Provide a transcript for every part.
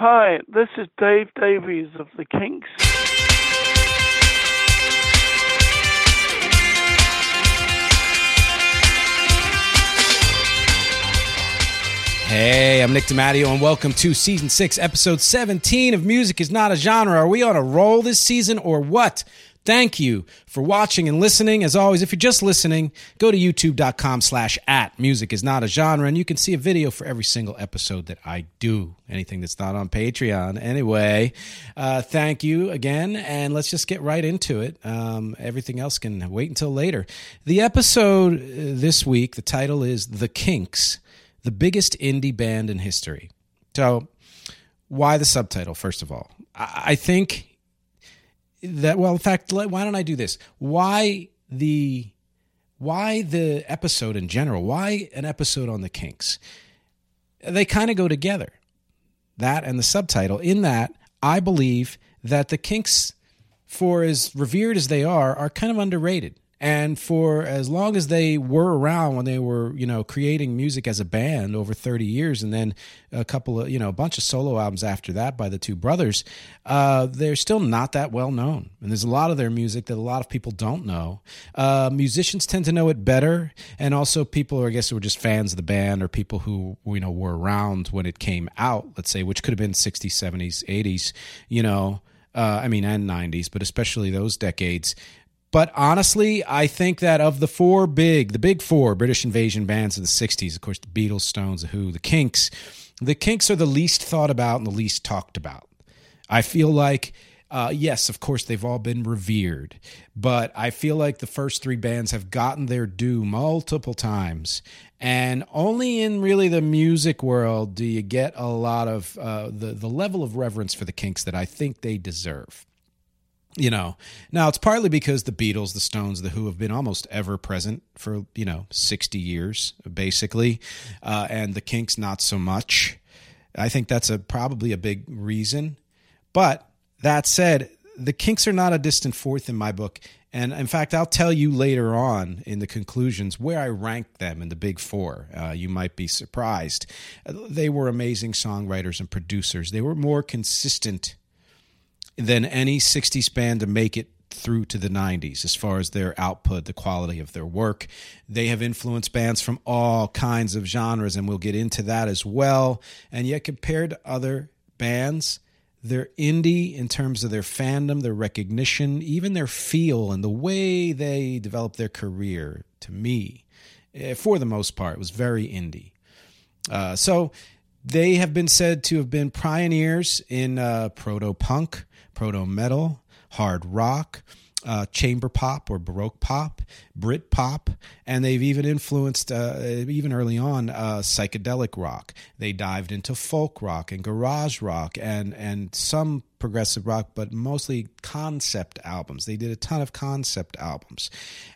Hi, this is Dave Davies of the Kinks. Hey, I'm Nick DiMatteo, and welcome to season six, episode 17 of Music is Not a Genre. Are we on a roll this season or what? Thank you for watching and listening. As always, if you're just listening, go to youtube.com slash at music is not a genre, and you can see a video for every single episode that I do. Anything that's not on Patreon. Anyway, uh, thank you again, and let's just get right into it. Um, everything else can wait until later. The episode uh, this week, the title is The Kinks the biggest indie band in history. So, why the subtitle, first of all? I think that, well, in fact, why don't I do this? Why the. Why the episode in general? Why an episode on the Kinks? They kind of go together. That and the subtitle. In that, I believe that the Kinks, for as revered as they are, are kind of underrated. And for as long as they were around when they were, you know, creating music as a band over 30 years, and then a couple of, you know, a bunch of solo albums after that by the two brothers, uh, they're still not that well known. And there's a lot of their music that a lot of people don't know. Uh, musicians tend to know it better. And also people, I guess, who were just fans of the band or people who, you know, were around when it came out, let's say, which could have been 60s, 70s, 80s, you know. Uh, I mean, and 90s, but especially those decades, but honestly, I think that of the four big, the big four British invasion bands of the 60s, of course, the Beatles, Stones, The Who, The Kinks, the Kinks are the least thought about and the least talked about. I feel like, uh, yes, of course, they've all been revered, but I feel like the first three bands have gotten their due multiple times. And only in really the music world do you get a lot of uh, the, the level of reverence for the Kinks that I think they deserve you know. Now it's partly because the beatles the stones the who have been almost ever present for you know 60 years basically uh, and the kinks not so much. I think that's a probably a big reason. But that said the kinks are not a distant fourth in my book. And in fact i'll tell you later on in the conclusions where i rank them in the big four. Uh, you might be surprised. They were amazing songwriters and producers. They were more consistent than any 60s band to make it through to the 90s as far as their output, the quality of their work. They have influenced bands from all kinds of genres, and we'll get into that as well. And yet, compared to other bands, they're indie in terms of their fandom, their recognition, even their feel, and the way they developed their career. To me, eh, for the most part, was very indie. Uh, so they have been said to have been pioneers in uh, proto punk, proto metal, hard rock, uh, chamber pop or baroque pop, Brit pop, and they've even influenced, uh, even early on, uh, psychedelic rock. They dived into folk rock and garage rock and and some progressive rock, but mostly concept albums. They did a ton of concept albums.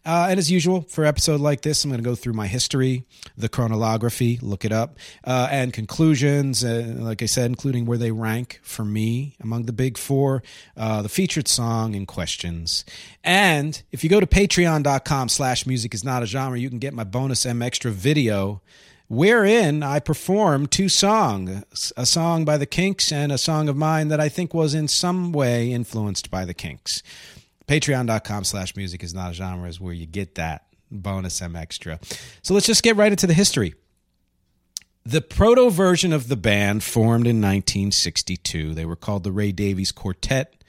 Uh, and as usual, for an episode like this, I'm going to go through my history, the chronology, look it up, uh, and conclusions, uh, like I said, including where they rank for me among the big four, uh, the featured song, and questions. And if you go to patreon.com slash music is not a genre, you can get my bonus M Extra video wherein I perform two songs, a song by the Kinks and a song of mine that I think was in some way influenced by the Kinks. Patreon.com slash music is not a genre is where you get that bonus M extra. So let's just get right into the history. The proto version of the band formed in 1962. They were called the Ray Davies Quartet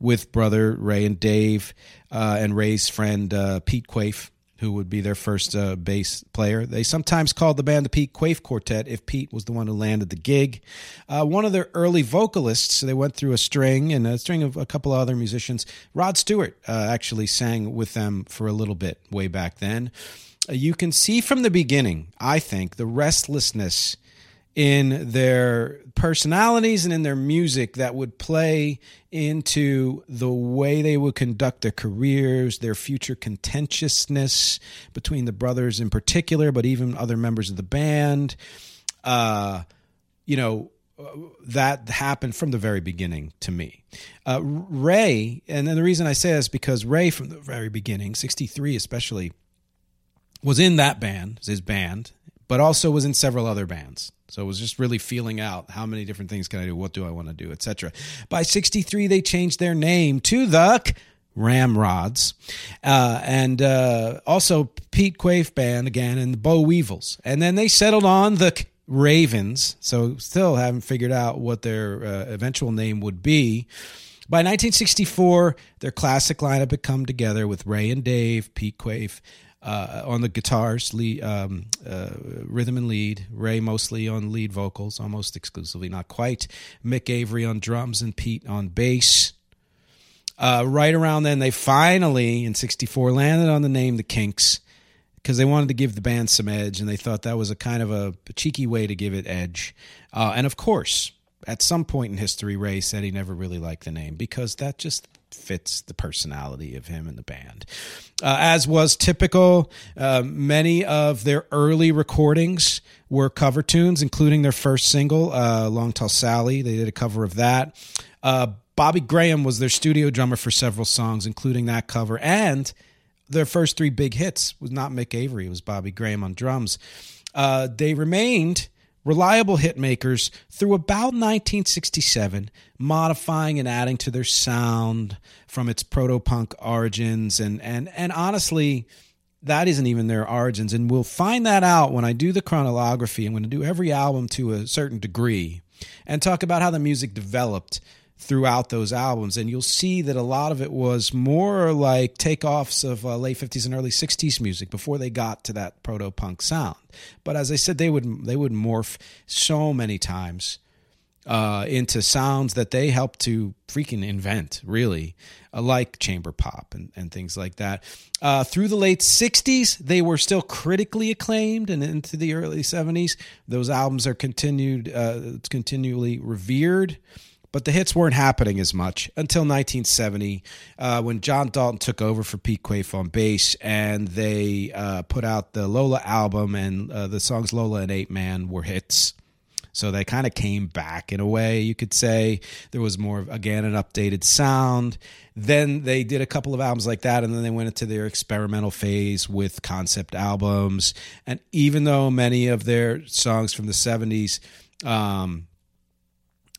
with brother Ray and Dave uh, and Ray's friend uh, Pete Quaife who would be their first uh, bass player. They sometimes called the band the Pete Quaife Quartet if Pete was the one who landed the gig. Uh, one of their early vocalists, they went through a string and a string of a couple of other musicians. Rod Stewart uh, actually sang with them for a little bit way back then. Uh, you can see from the beginning, I think, the restlessness in their personalities and in their music that would play into the way they would conduct their careers, their future contentiousness between the brothers in particular, but even other members of the band. Uh, you know, that happened from the very beginning to me. Uh, Ray, and then the reason I say this because Ray, from the very beginning, 63 especially, was in that band, his band, but also was in several other bands So it was just really feeling out how many different things can I do, what do I want to do, etc. By 63 they changed their name to the Ramrods, uh, and uh, also Pete Quaife band again, and the Boll Weevils, and then they settled on the Ravens. So still haven't figured out what their uh, eventual name would be. By 1964, their classic lineup had come together with Ray and Dave, Pete Quaife, uh, on the guitars, lead, um, uh, rhythm and lead. Ray mostly on lead vocals, almost exclusively, not quite. Mick Avory on drums and Pete on bass. Uh, right around then, they finally, in 64, landed on the name The Kinks because they wanted to give the band some edge and they thought that was a kind of a, a cheeky way to give it edge. Uh, and of course, at some point in history, Ray said he never really liked the name because that just fits the personality of him and the band. Uh, as was typical, uh, many of their early recordings were cover tunes, including their first single, uh, Long Tall Sally. They did a cover of that. Uh, Bobby Graham was their studio drummer for several songs, including that cover. And their first three big hits was not Mick Avory, it was Bobby Graham on drums. Uh, they remained reliable hit makers through about 1967, modifying and adding to their sound from its proto punk origins. And, and, and honestly, that isn't even their origins. And we'll find that out when I do the chronology. I'm going to do every album to a certain degree and talk about how the music developed throughout those albums. And you'll see that a lot of it was more like takeoffs of uh, late 50s and early 60s music before they got to that proto punk sound. But as i said they would they would morph so many times uh, into sounds that they helped to freaking invent, really, uh, like chamber pop and, and things like that. Uh, through the late 60s, they were still critically acclaimed, and into the early 70s, those albums are continued, uh, continually revered but the hits weren't happening as much until 1970 uh, when John Dalton took over for Pete Quaife on bass and they uh, put out the Lola album and uh, the songs Lola and Apeman were hits. So they kind of came back in a way, you could say. There was more, again, an updated sound. Then they did a couple of albums like that, and then they went into their experimental phase with concept albums. And even though many of their songs from the 70s, um,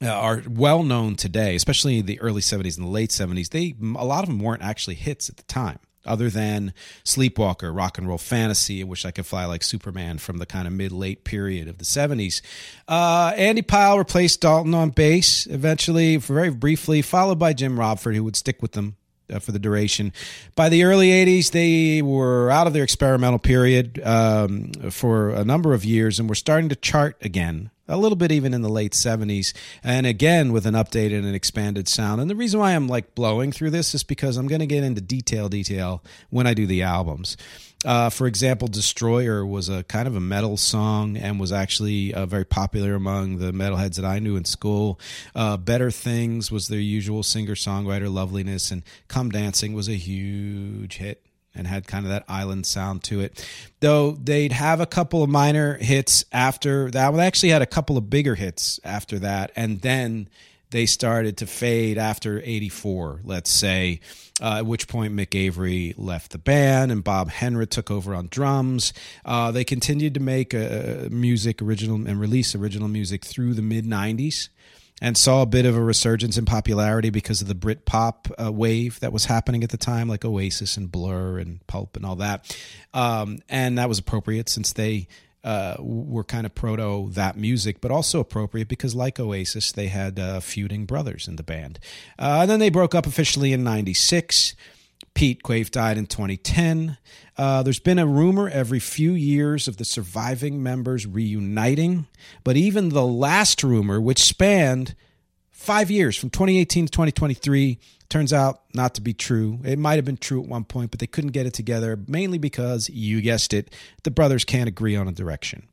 are well known today, especially the early 70s and the late 70s. They a lot of them weren't actually hits at the time, other than Sleepwalker, Rock and Roll Fantasy, Wish I Could Fly Like Superman from the kind of mid late period of the 70s. Uh, Andy Pyle replaced Dalton on bass eventually, very briefly, followed by Jim Rodford, who would stick with them uh, for the duration. By the early 80s, they were out of their experimental period um, for a number of years and were starting to chart again a little bit even in the late 70s and again with an updated and expanded sound and the reason why i'm like blowing through this is because i'm going to get into detail detail when i do the albums uh, for example, Destroyer was a kind of a metal song and was actually uh, very popular among the metalheads that I knew in school. Uh, Better Things was their usual singer songwriter, Loveliness, and Come Dancing was a huge hit and had kind of that island sound to it. Though they'd have a couple of minor hits after that. Well, they actually had a couple of bigger hits after that, and then they started to fade after 84, let's say, uh, at which point Mick Avory left the band and Bob Henrit took over on drums. Uh, they continued to make uh, music, original, and release original music through the mid 90s and saw a bit of a resurgence in popularity because of the Brit pop uh, wave that was happening at the time, like Oasis and Blur and Pulp and all that. Um, and that was appropriate since they uh, were kind of proto that music, but also appropriate because, like Oasis, they had uh, feuding brothers in the band. Uh, and then they broke up officially in '96. Pete Quaife died in 2010. Uh, there's been a rumor every few years of the surviving members reuniting, but even the last rumor, which spanned five years from 2018 to 2023, turns out not to be true. It might have been true at one point, but they couldn't get it together, mainly because, you guessed it, the brothers can't agree on a direction.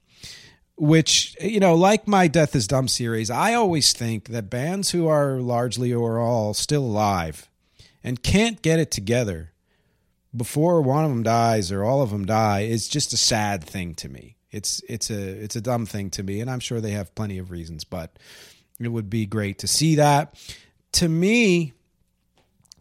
Which, you know, like my Death is Dumb series, I always think that bands who are largely or all still alive and can't get it together before one of them dies or all of them die is just a sad thing to me. It's it's a it's a dumb thing to me, and I'm sure they have plenty of reasons, but it would be great to see that. To me,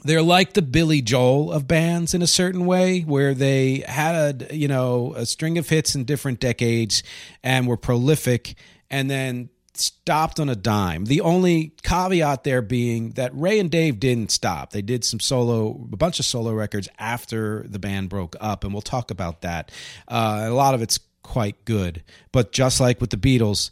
they're like the Billy Joel of bands in a certain way, where they had you know a string of hits in different decades and were prolific and then stopped on a dime. The only caveat there being that Ray and Dave didn't stop. They did some solo, a bunch of solo records after the band broke up, and we'll talk about that. Uh, a lot of it's quite good, but just like with the Beatles,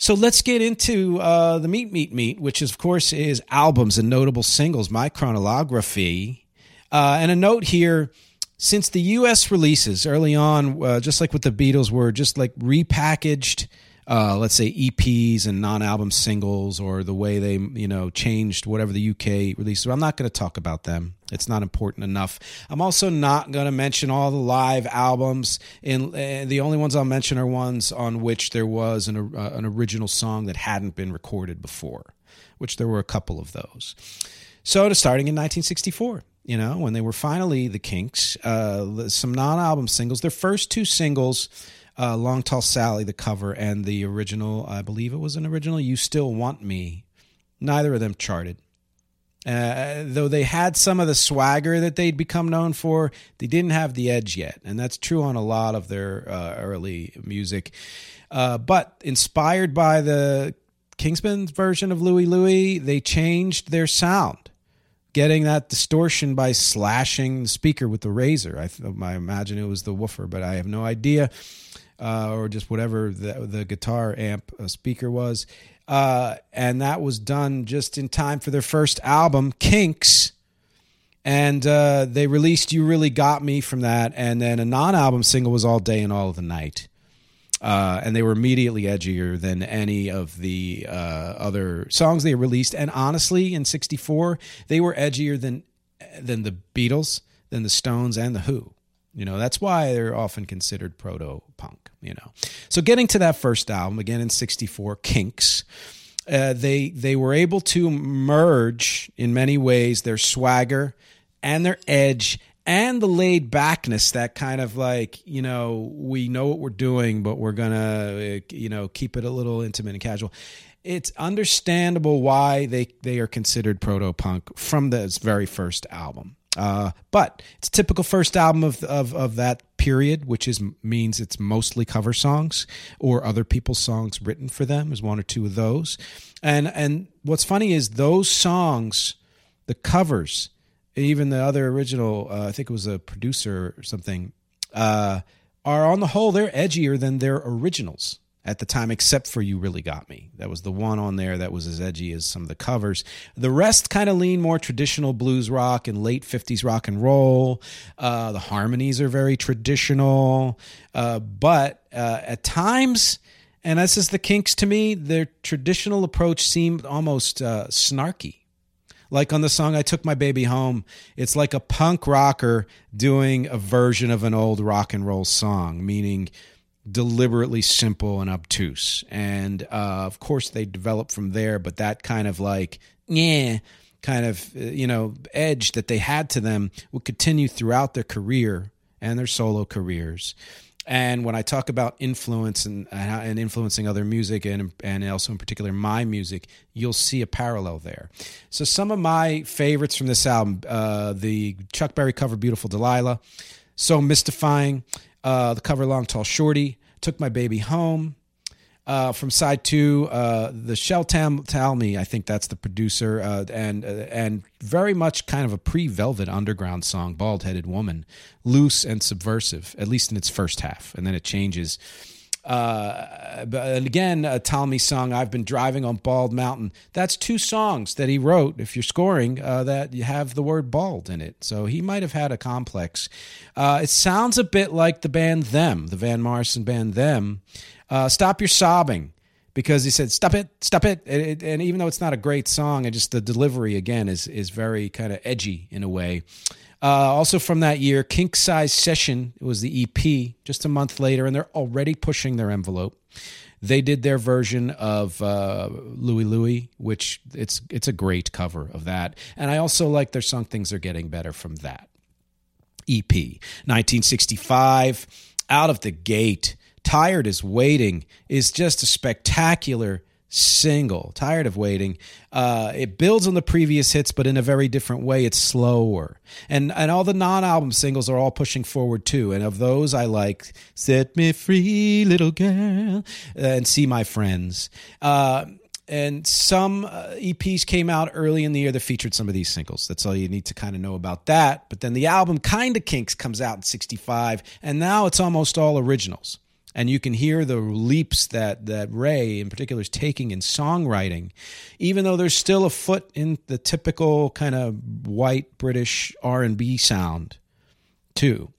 So let's get into uh, the meat, meat, meat, which is, of course is albums and notable singles. My chronology, uh, and a note here: since the U.S. releases early on, uh, just like with the Beatles, were just like repackaged. Uh, let's say EPs and non-album singles, or the way they you know changed whatever the UK released. I'm not going to talk about them. It's not important enough. I'm also not going to mention all the live albums. In uh, the only ones I'll mention are ones on which there was an uh, an original song that hadn't been recorded before, which there were a couple of those. So, to starting in 1964 you know, when they were finally the Kinks, uh, some non album singles. Their first two singles, uh, Long Tall Sally, the cover, and the original, I believe it was an original, You Still Want Me, neither of them charted. Uh, though they had some of the swagger that they'd become known for, they didn't have the edge yet. And that's true on a lot of their uh, early music. Uh, but inspired by the Kingsmen's version of Louie Louie, they changed their sound getting that distortion by slashing the speaker with the razor. I, th- I imagine it was the woofer, but I have no idea, uh, or just whatever the, the guitar amp uh, speaker was. Uh, and that was done just in time for their first album, Kinks. And uh, they released You Really Got Me from that. And then a non album single was All Day and All of the Night. Uh, and they were immediately edgier than any of the uh, other songs they released. And honestly, in '64, they were edgier than than the Beatles, than the Stones, and the Who. You know, that's why they're often considered proto punk. You know, so getting to that first album again in '64, Kinks. Uh, they they were able to merge in many ways their swagger and their edge and the laid backness that kind of like you know we know what we're doing but we're gonna you know keep it a little intimate and casual it's understandable why they they are considered proto punk from this very first album uh, but it's typical first album of, of of that period which is means it's mostly cover songs or other people's songs written for them is one or two of those. And and what's funny is those songs the covers even the other original, uh, I think it was a producer or something, uh, are on the whole they're edgier than their originals at the time, except for "You Really Got Me." That was the one on there that was as edgy as some of the covers. The rest kind of lean more traditional blues rock and late '50s rock and roll. Uh, the harmonies are very traditional, uh, but uh, at times. And this is the Kinks to me. Their traditional approach seemed almost uh, snarky like on the song I Took My Baby Home, it's like a punk rocker doing a version of an old rock and roll song, meaning deliberately simple and obtuse. And uh, of course, they develop from there, but that kind of like yeah kind of uh, you know edge that they had to them would continue throughout their career and their solo careers. And when I talk about influence and and influencing other music and and also in particular my music, you'll see a parallel there. So some of my favorites from this album, uh, the Chuck Berry cover "Beautiful Delilah," so mystifying, uh, the cover "Long Tall Shorty," "Took My Baby Home," uh, from side two, uh, the Shell Shel Talmy, I think that's the producer, uh, and uh, and very much kind of a pre Velvet Underground song, "Bald Headed Woman," loose and subversive, at least in its first half, and then it changes. Uh, and again, a Talmy song, I've been driving on Bald Mountain. That's two songs that he wrote. If you're scoring, uh, that you have the word bald in it. So he might have had a complex. it sounds a bit like the band Them, the Van Morrison band Them. Uh, Stop Your Sobbing because he said stop it stop it. it. and even though it's not a great song and just the delivery again is is very kind of edgy in a way uh, also from that year Kinksize Session was the ep just a month later and they're already pushing their envelope they did their version of uh, Louie Louie, which it's it's a great cover of that, and I also like their song "Things Are Getting Better" from that EP, 1965, out of the gate. Tired is Waiting is just a spectacular single. Tired of Waiting. Uh, it builds on the previous hits, but in a very different way. It's slower. And, and all the non album singles are all pushing forward too. And of those, I like Set Me Free, Little Girl, and See My Friends. Uh, and some uh, EPs came out early in the year that featured some of these singles. That's all you need to kind of know about that. But then the album Kinda Kinks comes out in 65, and now it's almost all originals and you can hear the leaps that that Ray in particular is taking in songwriting, even though there's still a foot in the typical kind of white British R and B sound, too.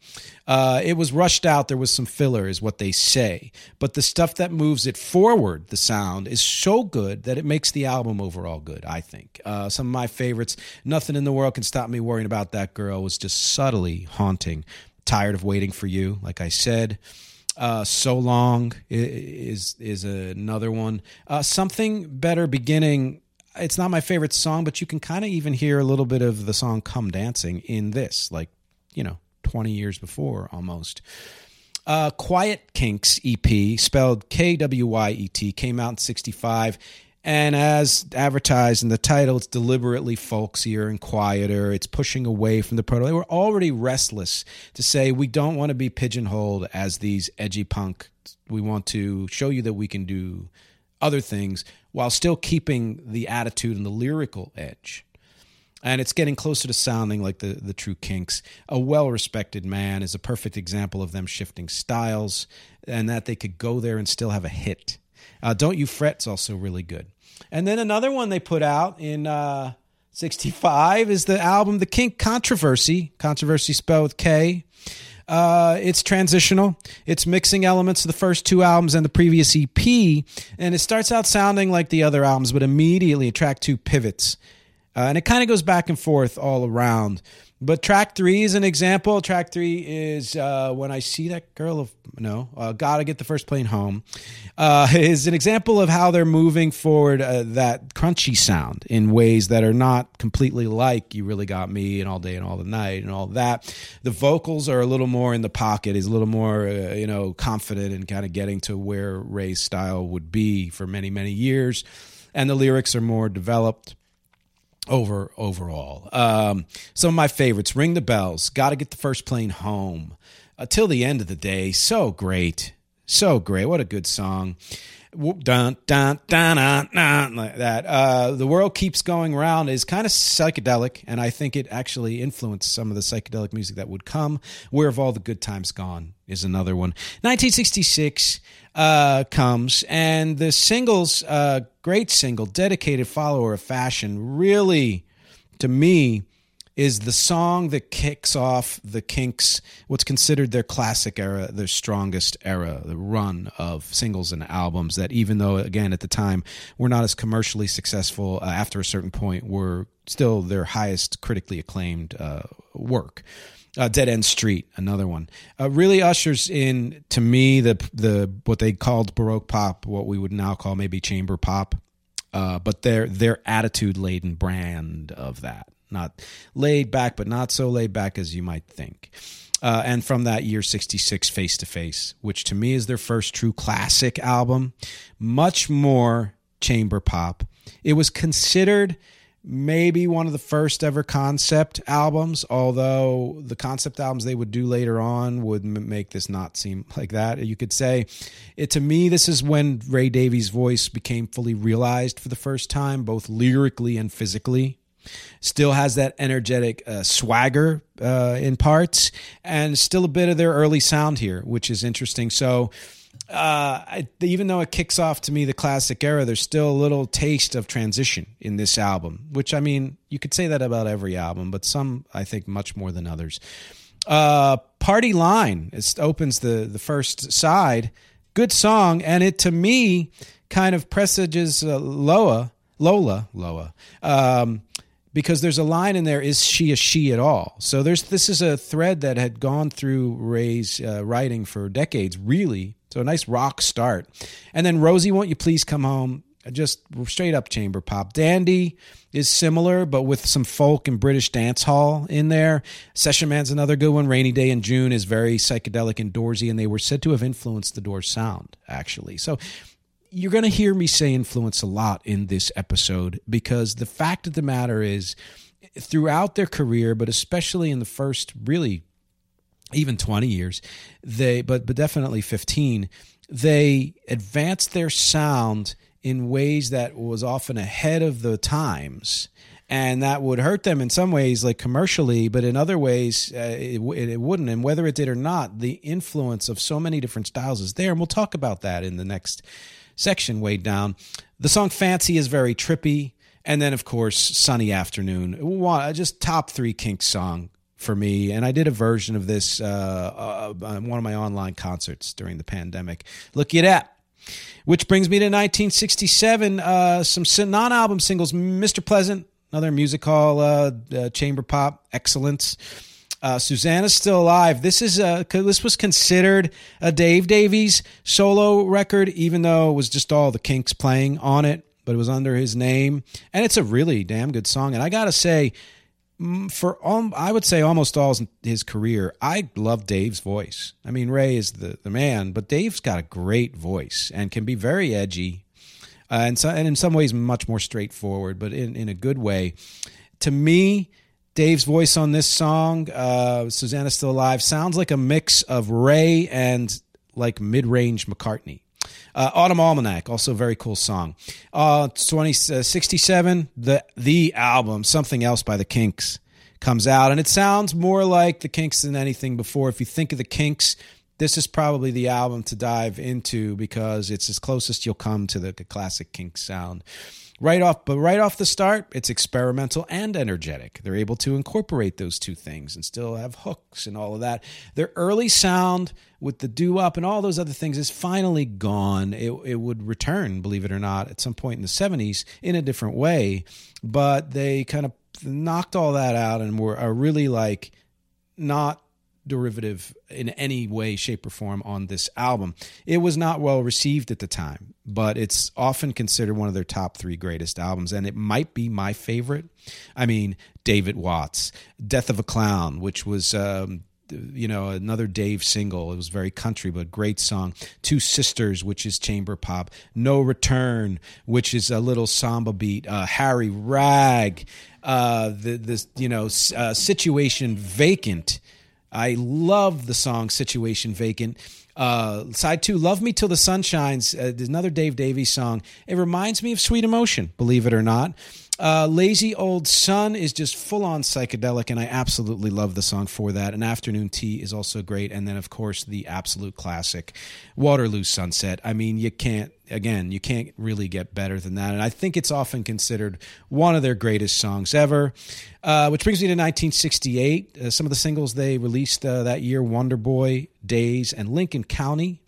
Uh, it was rushed out. There was some filler, is what they say. But the stuff that moves it forward, the sound, is so good that it makes the album overall good, I think. Uh, some of my favorites, Nothing in the World Can Stop Me Worrying About That Girl, was just subtly haunting. Tired of Waiting for You, like I said. Uh, so long is is another one. Uh, something better beginning. It's not my favorite song, but you can kind of even hear a little bit of the song "Come Dancing" in this, like you know, twenty years before almost. Uh, Kwyet Kinks EP, spelled K W Y E T, came out in '65. And as advertised in the title, it's deliberately folksier and quieter. It's pushing away from the proto. They were already restless to say, we don't want to be pigeonholed as these edgy punk. We want to show you that we can do other things while still keeping the attitude and the lyrical edge. And it's getting closer to sounding like the, the true kinks. A well respected man is a perfect example of them shifting styles and that they could go there and still have a hit. Uh, Don't You Fret's also really good. And then another one they put out in uh, 65 is the album The Kink Kontroversy, Controversy spelled with K. Uh, it's transitional. It's mixing elements of the first two albums and the previous EP, and it starts out sounding like the other albums, but immediately track two pivots, uh, and it kind of goes back and forth all around. But track three is an example. Track three is uh, when I see that girl of no, uh, gotta get the first plane home. Uh, is an example of how they're moving forward uh, that crunchy sound in ways that are not completely like "You Really Got Me" and "All Day and All the Night" and all that. The vocals are a little more in the pocket. Is a little more uh, you know confident and kind of getting to where Ray's style would be for many many years, and the lyrics are more developed over overall. Um, some of my favorites: "Ring the Bells," "Got to Get the First Plane Home," uh, "Till the End of the Day." So great, so great. What a good song. Dun, dun, dun, dun, like that. Uh, the world keeps going around is kind of psychedelic, and I think it actually influenced some of the psychedelic music that would come. Where have all the good times gone? Is another one. 1966 uh, comes, and the singles, uh, great single, dedicated follower of fashion, really, to me, is the song that kicks off the Kinks, what's considered their classic era, their strongest era, the run of singles and albums that, even though, again, at the time, were not as commercially successful, uh, after a certain point, were still their highest critically acclaimed uh, work. Uh, Dead End Street, another one, uh, really ushers in to me the the what they called baroque pop, what we would now call maybe chamber pop, uh, but their their attitude laden brand of that, not laid back, but not so laid back as you might think. Uh, and from that year 66 face to face which to me is their first true classic album much more chamber pop. It was considered maybe one of the first ever concept albums although the concept albums they would do later on would make this not seem like that. You could say it to me this is when ray davies voice became fully realized for the first time both lyrically and physically still has that energetic uh, swagger uh, in parts and still a bit of their early sound here which is interesting so uh, I, even though it kicks off to me the classic era, there's still a little taste of transition in this album, which I mean, you could say that about every album, but some I think much more than others. Uh, Party Line it opens the the first side, good song, and it to me kind of presages uh, Loa, Lola, Loa. Um, because there's a line in there is she a she at all? So there's this is a thread that had gone through ray's uh, writing for decades really. So a nice rock start. And then rosie won't you please come home? Just straight up chamber pop. Dandy is similar but with some folk and british dance hall in there. Session man's another good one. Rainy day in june is very psychedelic and doorsy and they were said to have influenced the doors sound actually. So you're going to hear me say influence a lot in this episode because the fact of the matter is, throughout their career, but especially in the first really even 20 years, they, but, but definitely 15, they advanced their sound in ways that was often ahead of the times and that would hurt them in some ways like commercially but in other ways uh, it, it, wouldn't. And whether it did or not the influence of so many different styles is there and we'll talk about that in the next section way down. The song Fancy is very trippy. And then, of course, Sunny Afternoon. Just top three Kinks song for me. And I did a version of this uh, uh, on one of my online concerts during the pandemic. Look at that. Which brings me to 1967. Uh, some non album singles Mr. Pleasant, another music hall uh, uh, chamber pop excellence. Uh, Susanna's still alive. This is a, this was considered a Dave Davies solo record, even though it was just all the Kinks playing on it, but it was under his name, and it's a really damn good song. And I gotta say, for all, I would say almost all his career, I love Dave's voice. I mean, Ray is the the man, but Dave's got a great voice and can be very edgy, uh, and so and in some ways much more straightforward, but in in a good way. To me, Dave's voice on this song, uh, Susanna's Still Alive, sounds like a mix of Ray and like mid range McCartney. Uh, Autumn Almanac, also very cool song. Uh, 2067, uh, the, the album, Something Else by the Kinks, comes out, and it sounds more like the Kinks than anything before. If you think of the Kinks, this is probably the album to dive into because it's as closest you'll come to the classic Kinks sound right off but right off the start it's experimental and energetic. They're able to incorporate those two things and still have hooks and all of that. Their early sound with the doo-wop and all those other things is finally gone. It, it would return believe it or not at some point in the 70s in a different way but they kind of knocked all that out and were are really like not derivative in any way, shape, or form on this album. It was not well received at the time, but it's often considered one of their top three greatest albums, and it might be my favorite. I mean, David Watts, Death of a Clown, which was. Um, you know, another Dave single. It was very country, but great song. Two Sisters, which is chamber pop. No Return, which is a little samba beat. Uh, Harry Rag, uh, the this you know uh, situation vacant I love the song Situation Vacant. Uh, side two, Love Me Till the Sun Shines, uh, another Dave Davies song. It reminds me of Sweet Emotion, believe it or not. Uh, Lazy Old Sun is just full on psychedelic, and I absolutely love the song for that. And Afternoon Tea is also great. And then, of course, the absolute classic Waterloo Sunset. I mean, you can't, again, you can't really get better than that. And I think it's often considered one of their greatest songs ever. Uh, which brings me to 1968. Uh, some of the singles they released uh, that year Wonder Boy, Days, and Lincoln County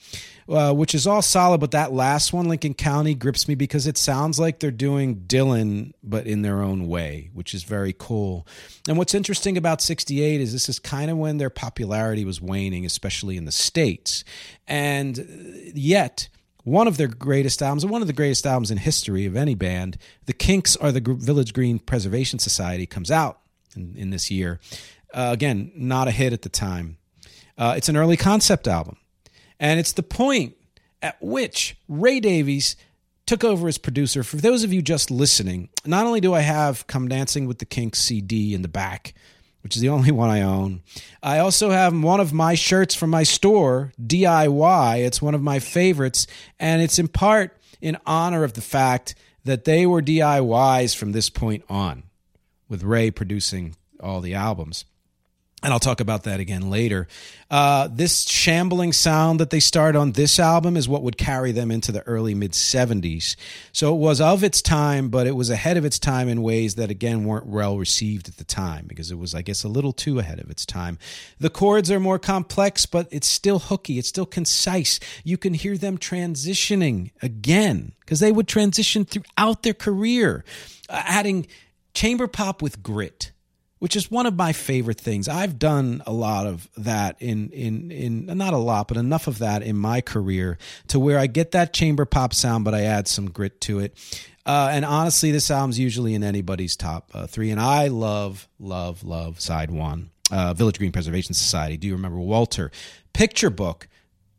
uh, which is all solid. But that last one, Lincoln County, grips me because it sounds like they're doing Dylan, but in their own way, which is very cool. And what's interesting about 68 is this is kind of when their popularity was waning, especially in the States. And yet, one of their greatest albums, one of the greatest albums in history of any band. The Kinks are the Village Green Preservation Society comes out in, in this year. Uh, again, not a hit at the time. Uh, it's an early concept album, and it's the point at which Ray Davies took over as producer. For those of you just listening, not only do I have "Come Dancing with the Kinks" CD in the back which is the only one I own. I also have one of my shirts from my store, DIY. It's one of my favorites, and it's in part in honor of the fact that they were DIYs from this point on, with Ray producing all the albums and I'll talk about that again later. Uh, this shambling sound that they start on this album is what would carry them into the early mid 70s. So it was of its time, but it was ahead of its time in ways that, again, weren't well received at the time because it was, I guess, a little too ahead of its time. The chords are more complex, but it's still hooky, it's still concise. You can hear them transitioning again because they would transition throughout their career, uh, adding chamber pop with grit which is one of my favorite things. I've done a lot of that in in in not a lot, but enough of that in my career to where I get that chamber pop sound, but I add some grit to it. Uh, and honestly, this album's usually in anybody's top uh, three. And I love, love, love side one, uh, Village Green Preservation Society. Do you remember Walter? Picture Book.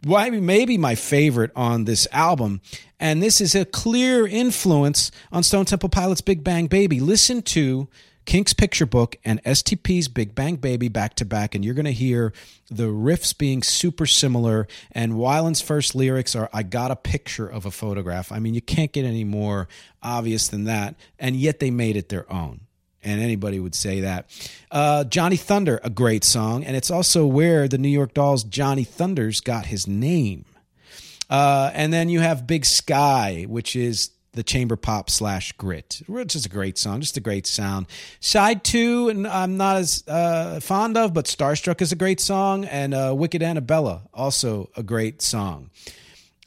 Why maybe my favorite on this album, and this is a clear influence on Stone Temple Pilots' Big Bang Baby. Listen to Kink's Picture Book and STP's Big Bang Baby back to back, and you're going to hear the riffs being super similar. And Weiland's first lyrics are, I got a picture of a photograph. I mean, you can't get any more obvious than that. And yet they made it their own. And anybody would say that. Uh, Johnny Thunder, a great song. And it's also where the New York Dolls' Johnny Thunders got his name. Uh, and then you have Big Sky, which is the chamber pop slash grit, which is a great song, just a great sound. Side two, and I'm not as uh, fond of, but Starstruck is a great song, and uh, Wicked Annabella, also a great song.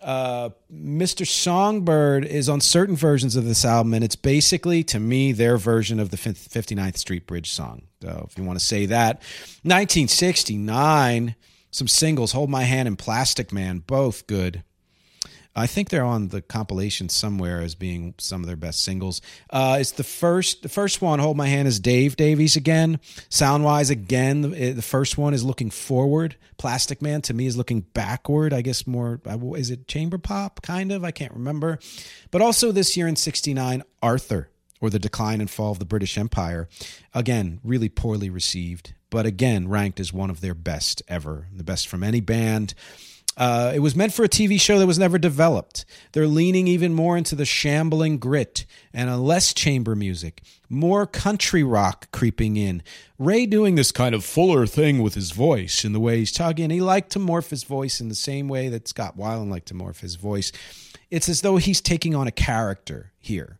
Uh, Mr. Songbird is on certain versions of this album, and it's basically, to me, their version of the 59th Street Bridge song. So if you want to say that. 1969, some singles, Hold My Hand and Plastic Man, both good. I think they're on the compilation somewhere as being some of their best singles. Uh, it's the first, the first one. Hold my hand is Dave Davies again. Sound wise, again, the, the, first one is looking forward. Plastic Man to me is looking backward. I guess more is it chamber pop kind of? I can't remember. But also this year in '69, Arthur or the Decline and Fall of the British Empire. Again, really poorly received, but again ranked as one of their best ever, the best from any band. Uh, it was meant for a TV show that was never developed. They're leaning even more into the shambling grit and a less chamber music, more country rock creeping in. Ray doing this kind of fuller thing with his voice in the way he's talking. He liked to morph his voice in the same way that Scott Weiland liked to morph his voice. It's as though he's taking on a character here.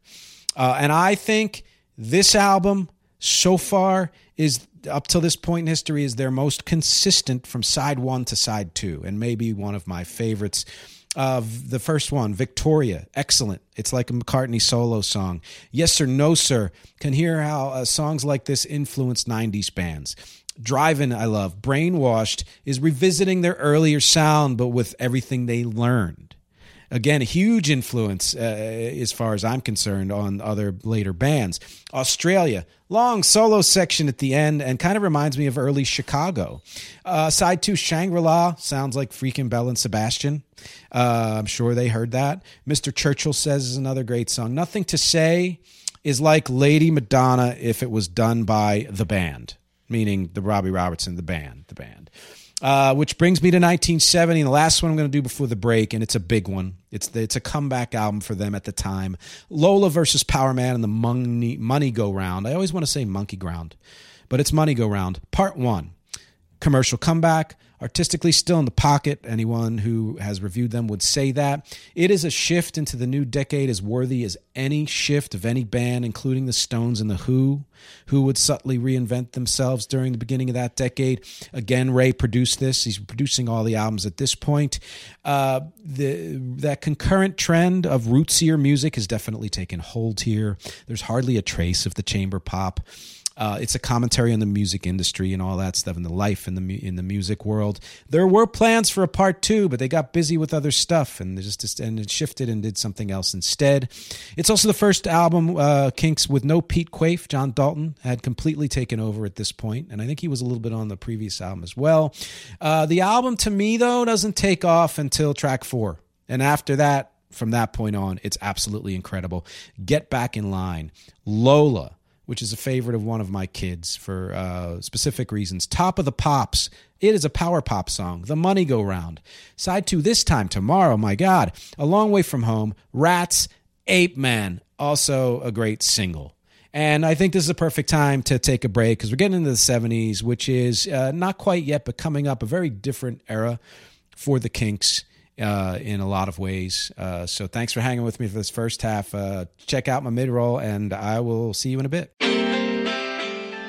Uh, and I think this album so far is up till this point in history is their most consistent from side one to side two, and maybe one of my favorites. Of the first one, Victoria, excellent. It's like a McCartney solo song. Yes or No Sir can hear how uh, songs like this influence 90s bands. Driving, I love. Brainwashed is revisiting their earlier sound, but with everything they learned again a huge influence uh, as far as i'm concerned on other later bands. Australia long solo section at the end and kind of reminds me of early chicago. Uh, side two shangri-la sounds like freaking belle and sebastian. Uh, i'm sure they heard that. Mr churchill says is another great song. Nothing to say is like lady madonna if it was done by the band meaning the robbie robertson the band the band. Uh, which brings me to 1970, the last one I'm going to do before the break, and it's a big one. It's the, it's a comeback album for them at the time. Lola versus Power Man and the Money Money Go Round. I always want to say Monkey Ground, but it's Money Go Round. Part one, commercial comeback artistically still in the pocket. Anyone who has reviewed them would say that. It is a shift into the new decade as worthy as any shift of any band, including the Stones and the Who, who would subtly reinvent themselves during the beginning of that decade. Again, Ray produced this. He's producing all the albums at this point. Uh, the that concurrent trend of rootsier music has definitely taken hold here. There's hardly a trace of the chamber pop. Uh, it's a commentary on the music industry and all that stuff and the life in the in the music world. There were plans for a part two, but they got busy with other stuff and just and it shifted and did something else instead. It's also the first album uh, Kinks with no Pete Quaife. John Dalton had completely taken over at this point, and I think he was a little bit on the previous album as well. Uh, the album to me though doesn't take off until track four, and after that. From that point on, it's absolutely incredible. Get back in line. Lola, which is a favorite of one of my kids for uh, specific reasons. Top of the Pops. It is a power pop song. The Moneygoround. Side two this time tomorrow. My God. A Long Way from Home. Rats. Apeman. Also a great single. And I think this is a perfect time to take a break because we're getting into the 70s, which is uh, not quite yet, but coming up a very different era for the Kinks uh, in a lot of ways. Uh, so thanks for hanging with me for this first half. Uh, check out my mid roll, and I will see you in a bit.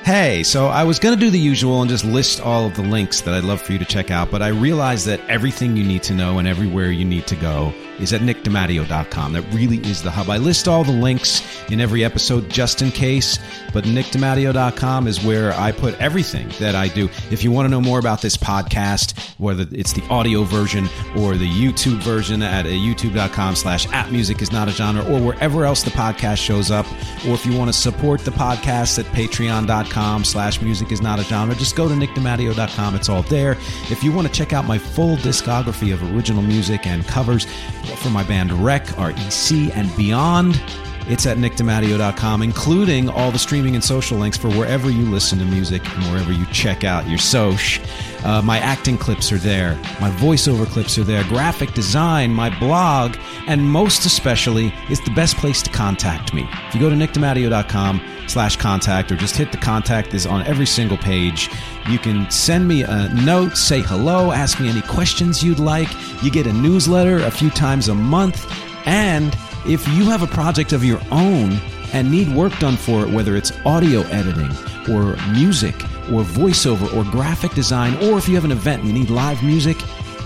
Hey, so I was going to do the usual and just list all of the links that I'd love for you to check out, but I realized that everything you need to know and everywhere you need to go is at nickdematteo.com. That really is the hub. I list all the links in every episode just in case, but nickdematteo.com is where I put everything that I do. If you want to know more about this podcast, whether it's the audio version or the YouTube version at uh, youtube.com slash app music is not a genre or wherever else the podcast shows up, or if you want to support the podcast at patreon.com slash music is not a genre, just go to nickdematteo.com. It's all there. If you want to check out my full discography of original music and covers, for my band Rec, REC, and beyond. It's at nickdematteo.com, including all the streaming and social links for wherever you listen to music and wherever you check out your soch. Uh, my acting clips are there. My voiceover clips are there. Graphic design, my blog, and most especially, it's the best place to contact me. If you go to nickdematteo.com slash contact or just hit the contact is on every single page. You can send me a note, say hello, ask me any questions you'd like. You get a newsletter a few times a month. And if you have a project of your own and need work done for it, whether it's audio editing or music or voiceover or graphic design, or if you have an event and you need live music,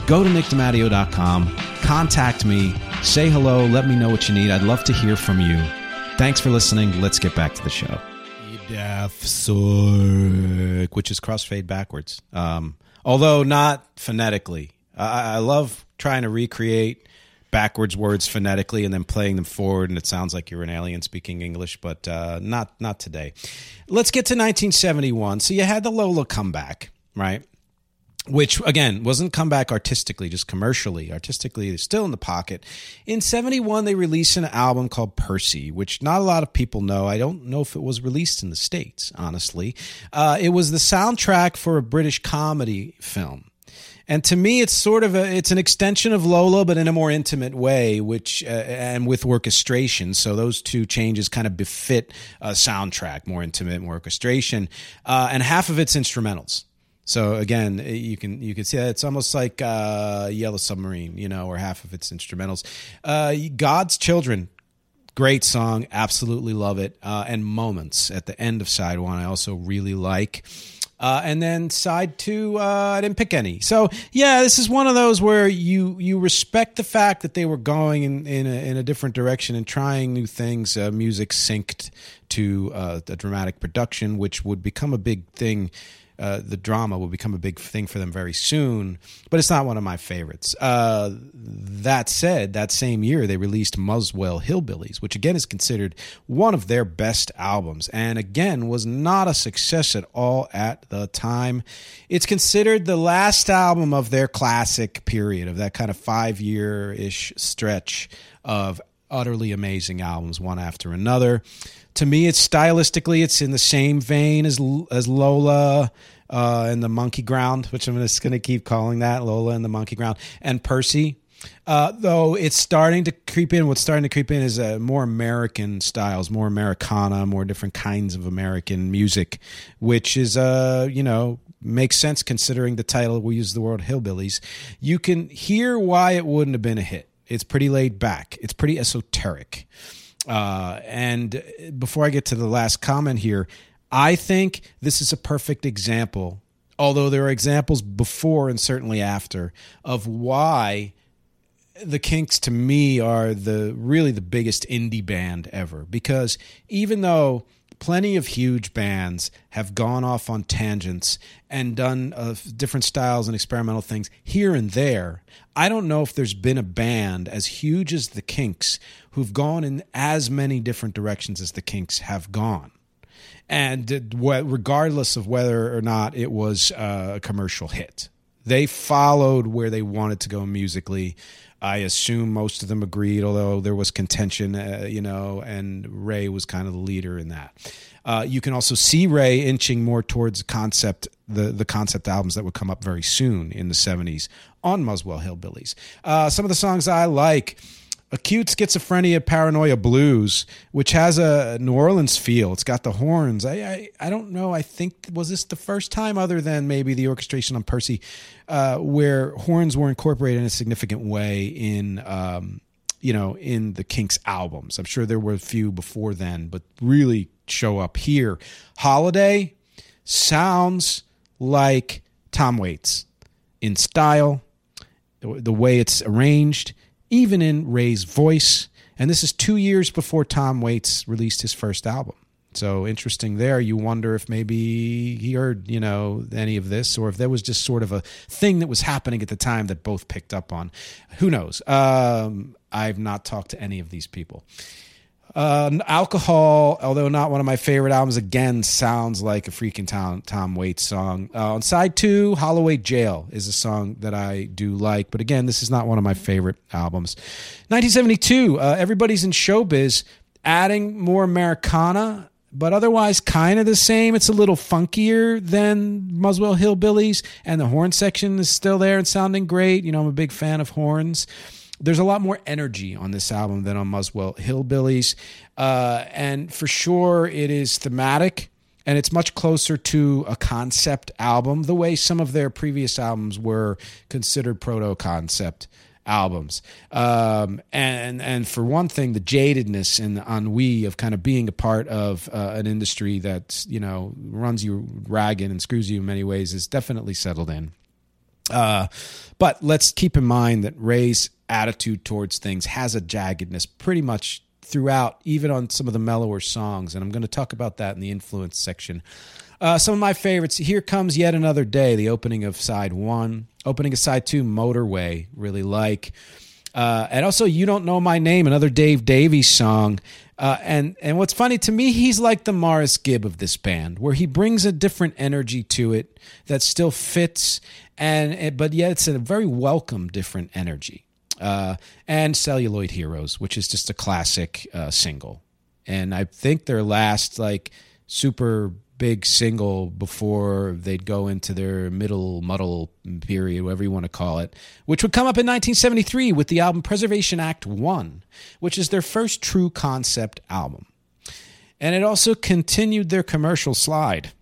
go to nickdematteo.com, contact me, say hello, let me know what you need. I'd love to hear from you. Thanks for listening. Let's get back to the show. Dafsork, which is crossfade backwards. Um, although not phonetically. I, I love trying to recreate backwards words phonetically and then playing them forward and it sounds like you're an alien speaking english but uh, not not today let's get to 1971 so you had the lola comeback right which again wasn't come back artistically just commercially. Artistically they're still in the pocket. In 71 they released an album called percy which not a lot of people know. I don't know if it was released in the states honestly. Uh, it was the soundtrack for a british comedy film. And to me it's sort of a it's an extension of lola but in a more intimate way which uh, and with orchestration. So those two changes kind of befit a soundtrack more intimate more orchestration. Uh, and half of it's instrumentals so again, you can you can see that it's almost like uh, Yellow Submarine, you know, or half of its instrumentals. Uh, God's Children, great song, absolutely love it. Uh, and Moments at the end of side one, I also really like. Uh, and then side two, uh, I didn't pick any. So yeah, this is one of those where you you respect the fact that they were going in in a, in a different direction and trying new things. Uh, music synced to uh, the dramatic production, which would become a big thing. Uh, the drama will become a big thing for them very soon, but it's not one of my favorites. Uh, that said, that same year they released Muswell Hillbillies, which again is considered one of their best albums, and again was not a success at all at the time. It's considered the last album of their classic period, of that kind of five year ish stretch of utterly amazing albums, one after another to me it's stylistically it's in the same vein as as Lola uh, and the Monkey Ground, which I'm just going to keep calling that Lola and the Monkey Ground, and Percy. Uh, though it's starting to creep in. What's starting to creep in is uh, more American styles, more Americana, more different kinds of American music, which is, uh, you know, makes sense considering the title. We use the word hillbillies. You can hear why it wouldn't have been a hit. It's pretty laid back. It's pretty esoteric. Uh, and before I get to the last comment here, I think this is a perfect example, although there are examples before and certainly after, of why the Kinks to me are the really the biggest indie band ever. Because even though plenty of huge bands have gone off on tangents and done uh, different styles and experimental things here and there. I don't know if there's been a band as huge as the Kinks who've gone in as many different directions as the Kinks have gone. And regardless of whether or not it was uh, a commercial hit, they followed where they wanted to go musically. I assume most of them agreed, although there was contention, uh, you know, and Ray was kind of the leader in that. Uh, you can also see Ray inching more towards concept the the concept albums that would come up very soon in the '70s on Muswell Hillbillies. Uh, some of the songs I like. Acute Schizophrenia Paranoia Blues, which has a New Orleans feel. It's got the horns. I, I, I don't know. I think, was this the first time, other than maybe the orchestration on Percy, uh, where horns were incorporated in a significant way in, um, you know, in the Kinks albums? I'm sure there were a few before then, but really show up here. Holiday sounds like Tom Waits in style, the way it's arranged even in Ray's voice. And this is two years before Tom Waits released his first album. So interesting there. You wonder if maybe he heard, you know, any of this or if there was just sort of a thing that was happening at the time that both picked up on. Who knows? Um, I've not talked to any of these people. Uh, Alcohol, although not one of my favorite albums, again sounds like a freaking Tom, Tom Waits song. Uh, on side two, Holloway Jail is a song that I do like, but again, this is not one of my favorite albums. 1972, uh, Everybody's in Showbiz, adding more Americana, but otherwise kind of the same. It's a little funkier than Muswell Hillbillies, and the horn section is still there and sounding great. You know, I'm a big fan of horns there's a lot more energy on this album than on Muswell Hillbillies. Uh, and for sure, it is thematic and it's much closer to a concept album, the way some of their previous albums were considered proto concept albums. Um, and and for one thing, the jadedness and the ennui of kind of being a part of uh, an industry that you know runs you ragged and screws you in many ways is definitely settled in. Uh, but let's keep in mind that Ray's attitude towards things has a jaggedness pretty much throughout, even on some of the mellower songs. And I'm going to talk about that in the influence section. Uh, some of my favorites. Here comes yet another day. The opening of side one, opening of side two, Motorway. Really like. Uh, and also, you don't know my name, another Dave Davies song. Uh, and and what's funny to me, he's like the Maurice Gibb of this band, where he brings a different energy to it that still fits, and but yet it's a very welcome different energy uh, and Celluloid Heroes, which is just a classic uh, single. And I think their last like super big single before they'd go into their middle muddle period, whatever you want to call it, which would come up in 1973 with the album Preservation Act 1, which is their first true concept album. And it also continued their commercial slide.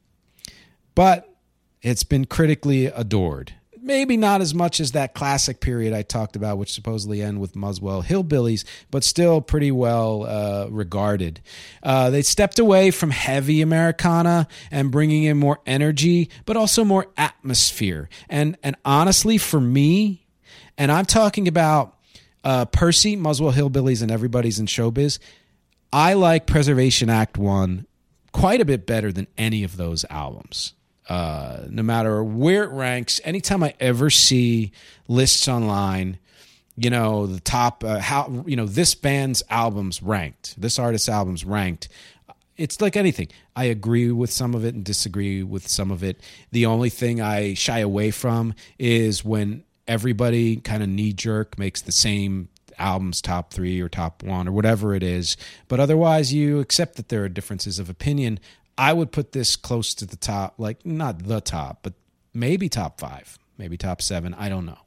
But it's been critically adored maybe not as much as that classic period I talked about, which supposedly end with Muswell Hillbillies, but still pretty well uh, regarded. Uh, they stepped away from heavy Americana and bringing in more energy, but also more atmosphere. And and honestly, for me, and I'm talking about uh, Percy, Muswell Hillbillies, and everybody's in showbiz. I like Preservation Act One quite a bit better than any of those albums. Uh, no matter where it ranks, anytime I ever see lists online, you know, the top, uh, how, you know, this band's albums ranked, this artist's albums ranked, it's like anything. I agree with some of it and disagree with some of it. The only thing I shy away from is when everybody kind of knee jerk makes the same album's top three or top one or whatever it is. But otherwise, you accept that there are differences of opinion. I would put this close to the top, like not the top, but maybe top five, maybe top seven. I don't know.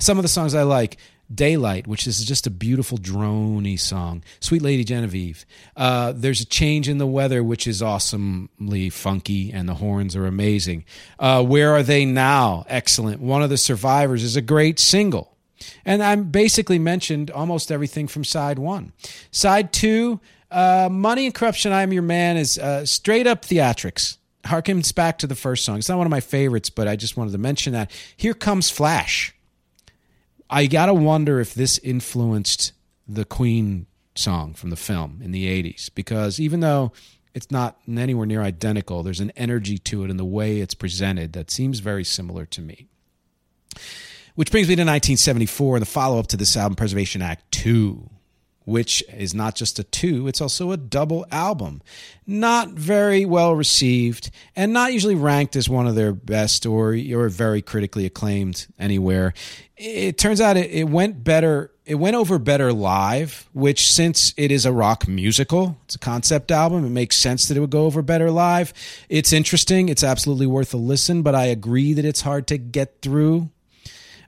Some of the songs I like Daylight, which is just a beautiful drony song. Sweet Lady Genevieve. Uh, there's a change in the weather, which is awesomely funky, and the horns are amazing. Uh, Where are they now? Excellent. One of the survivors is a great single. And I basically mentioned almost everything from side one. Side two, uh, Money and Corruption, I Am Your Man is uh, straight up theatrics. Harkens back to the first song. It's not one of my favorites, but I just wanted to mention that. Here comes Flash. I got to wonder if this influenced the Queen song from the film in the 80s, because even though it's not anywhere near identical. There's an energy to it in the way it's presented that seems very similar to me. Which brings me to 1974 and the follow up to this album, Preservation Act 2, which is not just a two, it's also a double album. Not very well received and not usually ranked as one of their best or, or very critically acclaimed anywhere. It turns out it, it went better. It went over better live, which since it is a rock musical, it's a concept album, it makes sense that it would go over better live. It's interesting. It's absolutely worth a listen, but I agree that it's hard to get through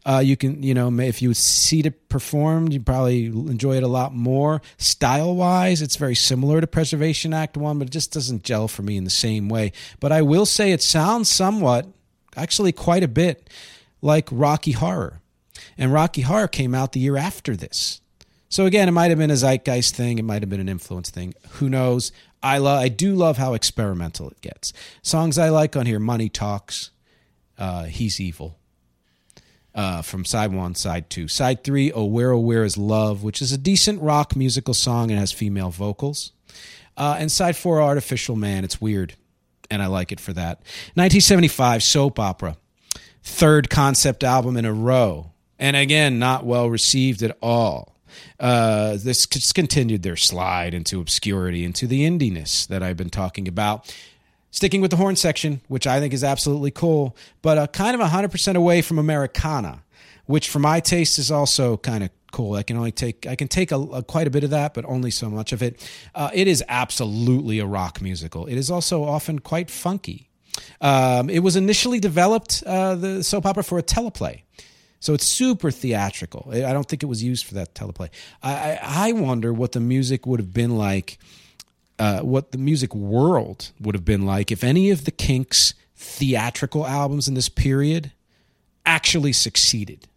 uh, you can, you know, if you see it performed, you probably enjoy it a lot more. Style wise, it's very similar to Preservation Act 1, but it just doesn't gel for me in the same way. But I will say it sounds somewhat, actually quite a bit, like Rocky Horror. And Rocky Horror came out the year after this. So again, it might have been a zeitgeist thing. It might have been an influence thing. Who knows? I love. I do love how experimental it gets. Songs I like on here: "Money Talks," uh, "He's Evil," uh, from side one, side two. Side three, Oh Where, Oh Where is Love, which is a decent rock musical song and has female vocals. Uh, and side four, Artificial Man. It's weird, and I like it for that. 1975, Soap Opera. Third concept album in a row. And again, not well received at all. Uh, this continued their slide into obscurity, into the indiness that I've been talking about sticking with the horn section, which I think is absolutely cool, but uh, kind of 100% away from Americana, which for my taste is also kind of cool. I can only take I can take a, a, quite a bit of that, but only so much of it. Uh, it is absolutely a rock musical. It is also often quite funky. Um, it was initially developed uh, the soap opera for a teleplay. So it's super theatrical. I don't think it was used for that teleplay. I, I, I wonder what the music would have been like uh, what the music world would have been like if any of the Kinks' theatrical albums in this period actually succeeded.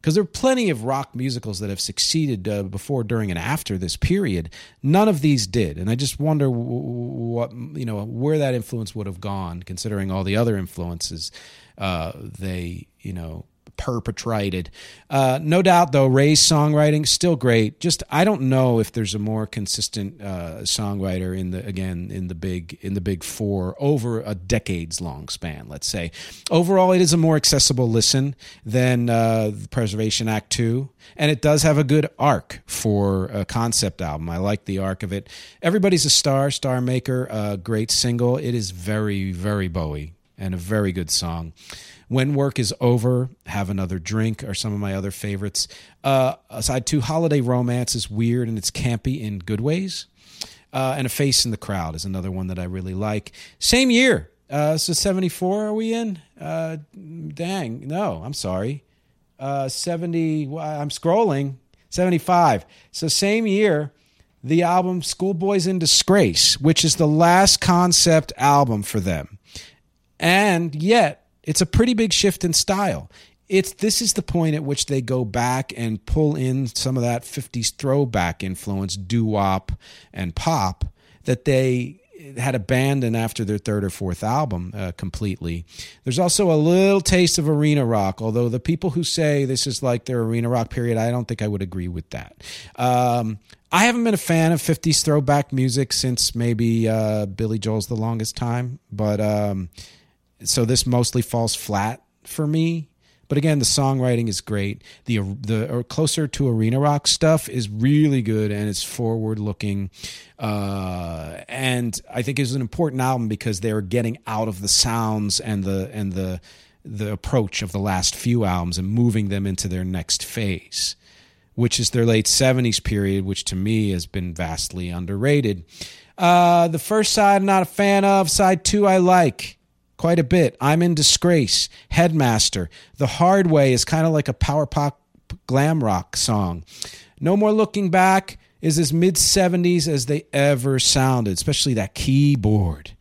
Because there are plenty of rock musicals that have succeeded uh, before, during, and after this period. None of these did, and I just wonder what you know where that influence would have gone, considering all the other influences uh, they you know perpetrated. Uh, no doubt, though, Ray's songwriting still great. Just I don't know if there's a more consistent uh, songwriter in the again in the big in the big four over a decades long span. Let's say overall, it is a more accessible listen than uh, Preservation Act Two, and it does have a good arc for a concept album. I like the arc of it. Everybody's a star, Star Maker, a great single. It is very very Bowie and a very good song. When Work is Over, Have Another Drink are some of my other favorites. Uh, aside two, Holiday Romance is weird and it's campy in good ways. Uh, and A Face in the Crowd is another one that I really like. Same year. Uh, so 74 are we in? Uh, dang, no, I'm sorry. Uh, 70, I'm scrolling. 75. So same year, the album Schoolboys in Disgrace, which is the last concept album for them. And yet, it's a pretty big shift in style. It's this is the point at which they go back and pull in some of that 50s throwback influence, doo-wop and pop that they had abandoned after their third or fourth album uh, completely. There's also a little taste of arena rock, although the people who say this is like their arena rock period, I don't think I would agree with that. Um, I haven't been a fan of 50s throwback music since maybe uh, Billy Joel's The Longest Time, but um, so this mostly falls flat for me. But again, the songwriting is great. The the or closer to arena rock stuff is really good and it's forward looking. Uh, and I think it's an important album because they're getting out of the sounds and the and the the approach of the last few albums and moving them into their next phase, which is their late '70s period, which to me has been vastly underrated. Uh, the first side I'm not a fan of. Side two I like quite a bit. I'm in disgrace. Headmaster. The hard way is kind of like a power pop glam rock song. No more looking back is as mid 70s as they ever sounded, especially that keyboard.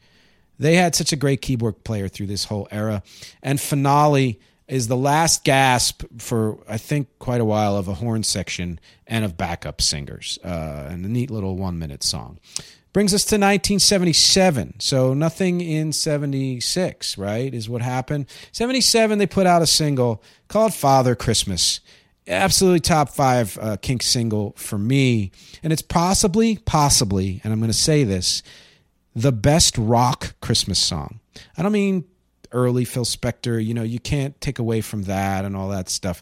They had such a great keyboard player through this whole era. And finale is the last gasp for I think quite a while of a horn section and of backup singers, uh, and a neat little one minute song. Brings us to 1977. So nothing in 76, right, is what happened. 77, they put out a single called Father Christmas. Absolutely top five uh, Kink single for me. And it's possibly, possibly, and I'm going to say this, the best rock Christmas song. I don't mean early Phil Spector, you know, you can't take away from that and all that stuff.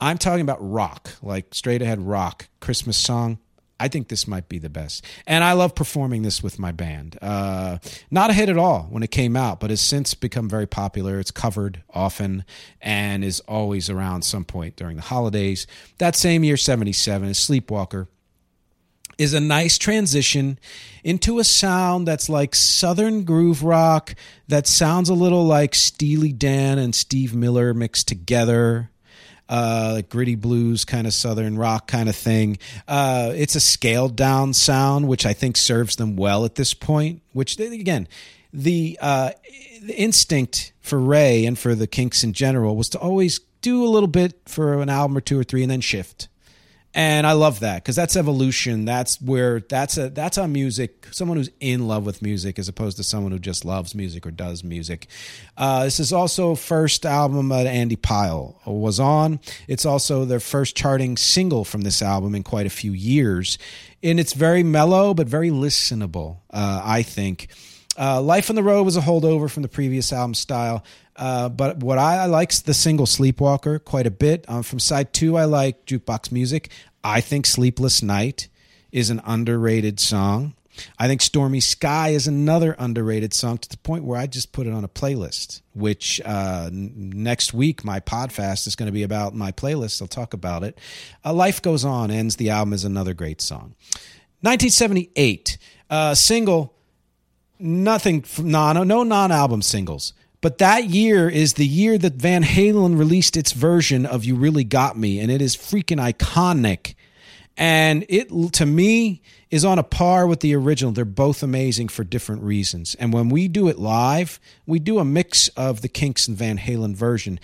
I'm talking about rock, like straight ahead rock Christmas song. I think this might be the best. And I love performing this with my band. Uh, not a hit at all when it came out, but has since become very popular. It's covered often and is always around some point during the holidays. That same year, 77, is Sleepwalker is a nice transition into a sound that's like southern groove rock that sounds a little like Steely Dan and Steve Miller mixed together uh, like gritty blues kind of southern rock kind of thing. Uh, it's a scaled down sound, which I think serves them well at this point. Which again, the, uh, the instinct for Ray and for the Kinks in general was to always do a little bit for an album or two or three and then shift and I love that because that's evolution. That's where that's a that's a music. Someone who's in love with music as opposed to someone who just loves music or does music. Uh, this is also first album that Andy Pyle was on. It's also their first charting single from this album in quite a few years, and it's very mellow but very listenable. Uh, I think. Uh, Life on the Road was a holdover from the previous album style. Uh, but what I, I like the single Sleepwalker quite a bit. Um, from side two, I like Jukebox Music. I think Sleepless Night is an underrated song. I think Stormy Sky is another underrated song to the point where I just put it on a playlist, which uh, n- next week my podcast is going to be about my playlist. I'll talk about it. Uh, Life Goes On ends the album is another great song. 1978, uh, single, nothing, non, no non album singles. But that year is the year that Van Halen released its version of You Really Got Me, and it is freaking iconic. And it, to me, is on a par with the original. They're both amazing for different reasons. And when we do it live, we do a mix of the Kinks and Van Halen version.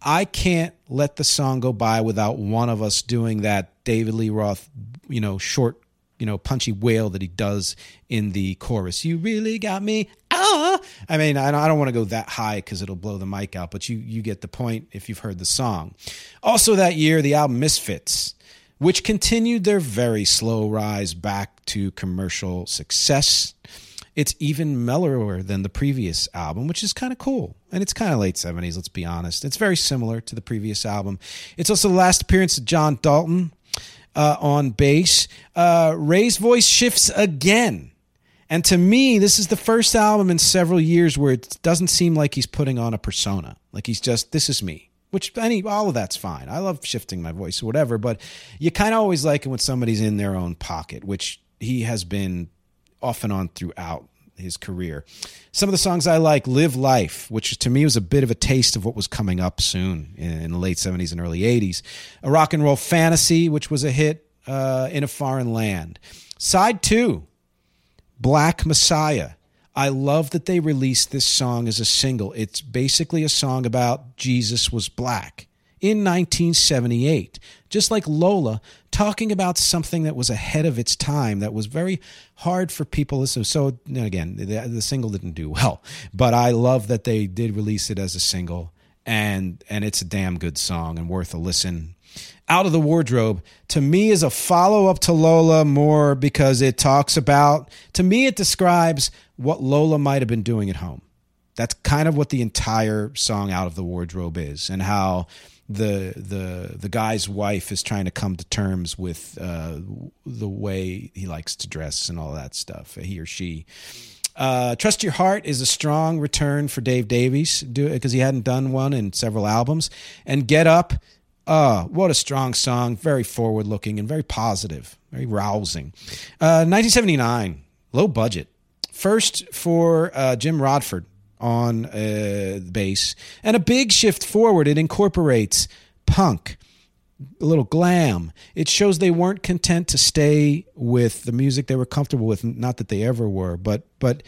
I can't let the song go by without one of us doing that David Lee Roth, you know, short you know, punchy wail that he does in the chorus. You really got me. Ah, I mean, I don't, I don't want to go that high because it'll blow the mic out, but you you get the point if you've heard the song. Also, that year, the album Misfits, which continued their very slow rise back to commercial success. It's even mellower than the previous album, which is kind of cool. And it's kind of late 70s, let's be honest. It's very similar to the previous album. It's also the last appearance of John Dalton, uh, on bass. Uh, Ray's voice shifts again. And to me, this is the first album in several years where it doesn't seem like he's putting on a persona. Like he's just, this is me. Which any all of that's fine. I love shifting my voice or whatever, but you kind of always like it when somebody's in their own pocket, which he has been off and on throughout his career. Some of the songs I like, Live Life, which to me was a bit of a taste of what was coming up soon in the late 70s and early 80s. A Rock and Roll Fantasy, which was a hit uh, in a foreign land. Side two, Black Messiah. I love that they released this song as a single. It's basically a song about Jesus was black in 1978, just like Lola, talking about something that was ahead of its time, that was very hard for people. So, so again, the, the single didn't do well, but I love that they did release it as a single, and and it's a damn good song and worth a listen. Out of the Wardrobe to me is a follow up to Lola more because it talks about, to me, it describes what Lola might have been doing at home. That's kind of what the entire song Out of the Wardrobe is, and how the the the guy's wife is trying to come to terms with uh, the way he likes to dress and all that stuff. He or she. Uh, Trust Your Heart is a strong return for Dave Davies because he hadn't done one in several albums. And Get Up, uh, what a strong song, very forward looking and very positive, very rousing. Uh, 1979, low budget. First for uh, Jim Rodford, on uh, the bass, and a big shift forward. It incorporates punk, a little glam. It shows they weren't content to stay with the music they were comfortable with. Not that they ever were, but but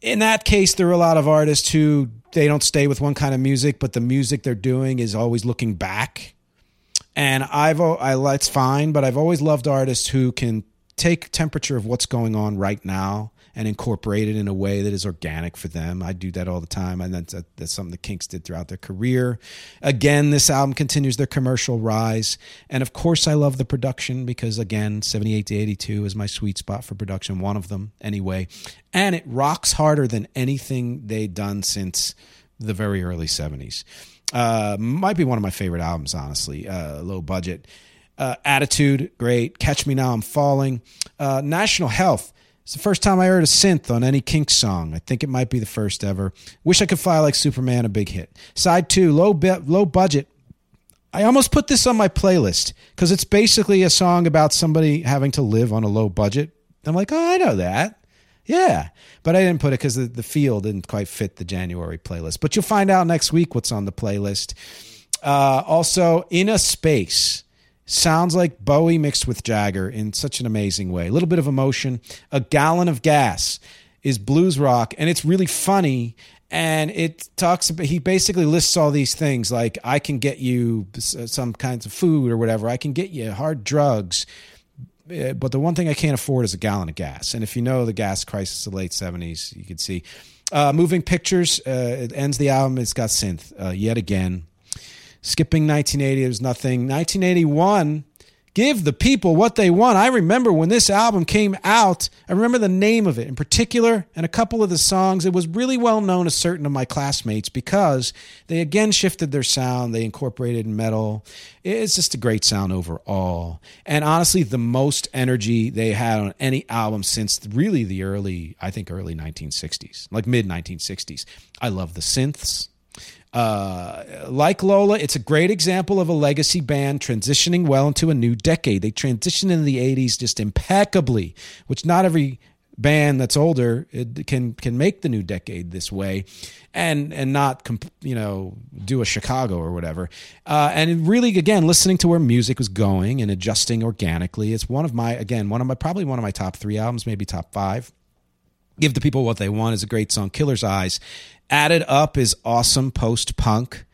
in that case, there are a lot of artists who they don't stay with one kind of music, but the music they're doing is always looking back. And I've I it's fine, but I've always loved artists who can take temperature of what's going on right now and incorporate it in a way that is organic for them. I do that all the time, and that's, that's something the Kinks did throughout their career. Again, this album continues their commercial rise, and of course, I love the production because again, 78 to 82 is my sweet spot for production, one of them anyway, and it rocks harder than anything they'd done since the very early 70s. Uh, might be one of my favorite albums, honestly. Uh, low budget. Uh, Attitude, great. Catch Me Now I'm Falling. Uh, National Health. It's the first time I heard a synth on any Kinks song. I think it might be the first ever. Wish I Could Fly Like Superman, a big hit. Side two, low, be- low budget. I almost put this on my playlist because it's basically a song about somebody having to live on a low budget. I'm like, oh, I know that. Yeah, but I didn't put it because the, the feel didn't quite fit the January playlist. But you'll find out next week what's on the playlist. Uh, also, In a Space sounds like Bowie mixed with Jagger in such an amazing way. A little bit of emotion. A Gallon of Gas is blues rock, and it's really funny. And it talks about, he basically lists all these things like, I can get you some kinds of food or whatever, I can get you hard drugs uh, but the one thing I can't afford is a gallon of gas. And if you know the gas crisis of the late 70s, you can see. Uh, Moving Pictures, uh, it ends the album. It's got synth uh, yet again. Skipping 1980, there's nothing. 1981, give the people what they want. I remember when this album came out, I remember the name of it in particular and a couple of the songs. It was really well known to certain of my classmates because they again shifted their sound, they incorporated metal. It's just a great sound overall. And honestly, the most energy they had on any album since really the early, I think early 1960s, like mid 1960s. I love the synths. Uh, like Lola, it's a great example of a legacy band transitioning well into a new decade. They transitioned in the 80s just impeccably, which not every band that's older can can make the new decade this way and and not you know do a chicago or whatever. Uh, and really again listening to where music was going and adjusting organically. It's one of my again one of my probably one of my top three albums maybe top five. Give the people what they want is a great song killer's eyes Add It Up is awesome post punk.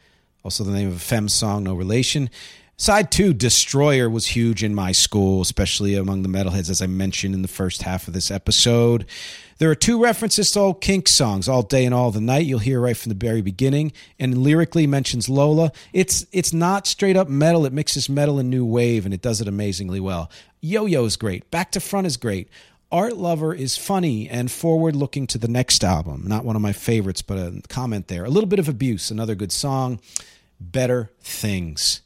Also, the name of a Fem song, no relation. Side two, Destroyer was huge in my school, especially among the metalheads, as I mentioned in the first half of this episode. There are two references to old Kink songs, All Day and All the Night. You'll hear right from the very beginning, and lyrically mentions Lola. It's it's not straight up metal. It mixes metal and new wave, and it does it amazingly well. Yo Yo is great. Back to Front is great. Art Lover is funny and forward looking to the next album. Not one of my favorites, but a comment there. A little bit of abuse, another good song. Better Things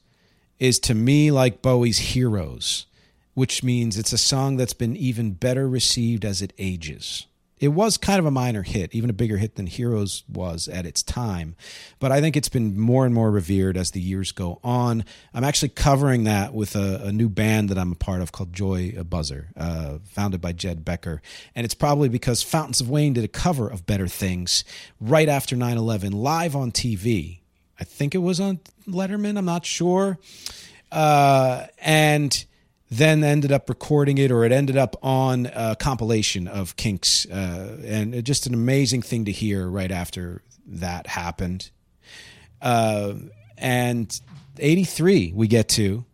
is to me like Bowie's Heroes, which means it's a song that's been even better received as it ages it was kind of a minor hit, even a bigger hit than Heroes was at its time. But I think it's been more and more revered as the years go on. I'm actually covering that with a, a new band that I'm a part of called Joy a Buzzer, uh, founded by Jed Becker. And it's probably because Fountains of Wayne did a cover of Better Things right after 9 11 live on TV. I think it was on Letterman, I'm not sure. Uh, and then ended up recording it or it ended up on a compilation of kinks uh, and just an amazing thing to hear right after that happened. Uh, and 83 we get to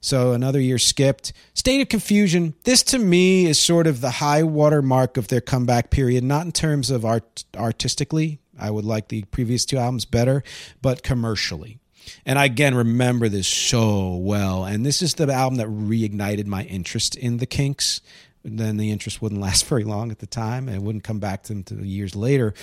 so another year skipped. State of confusion this to me is sort of the high water mark of their comeback period not in terms of art artistically i would like the previous two albums better but commercially and I again remember this so well. And this is the album that reignited my interest in the Kinks. And Then the interest wouldn't last very long at the time, and it wouldn't come back to them until years later.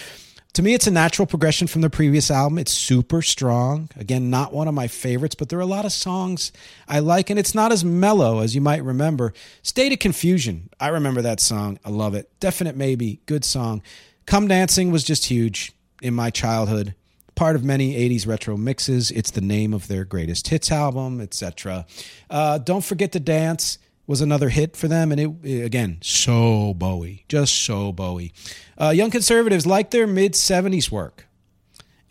To me, it's a natural progression from the previous album. It's super strong. Again, not one of my favorites, but there are a lot of songs I like, and it's not as mellow as you might remember. State of Confusion. I remember that song. I love it. Definite Maybe. Good song. Come Dancing was just huge in my childhood part of many 80s retro mixes. It's the name of their greatest hits album, etc. Uh, Don't Forget to Dance was another hit for them, and it again so Bowie, just so Bowie. Uh, Young Conservatives like their mid 70s work.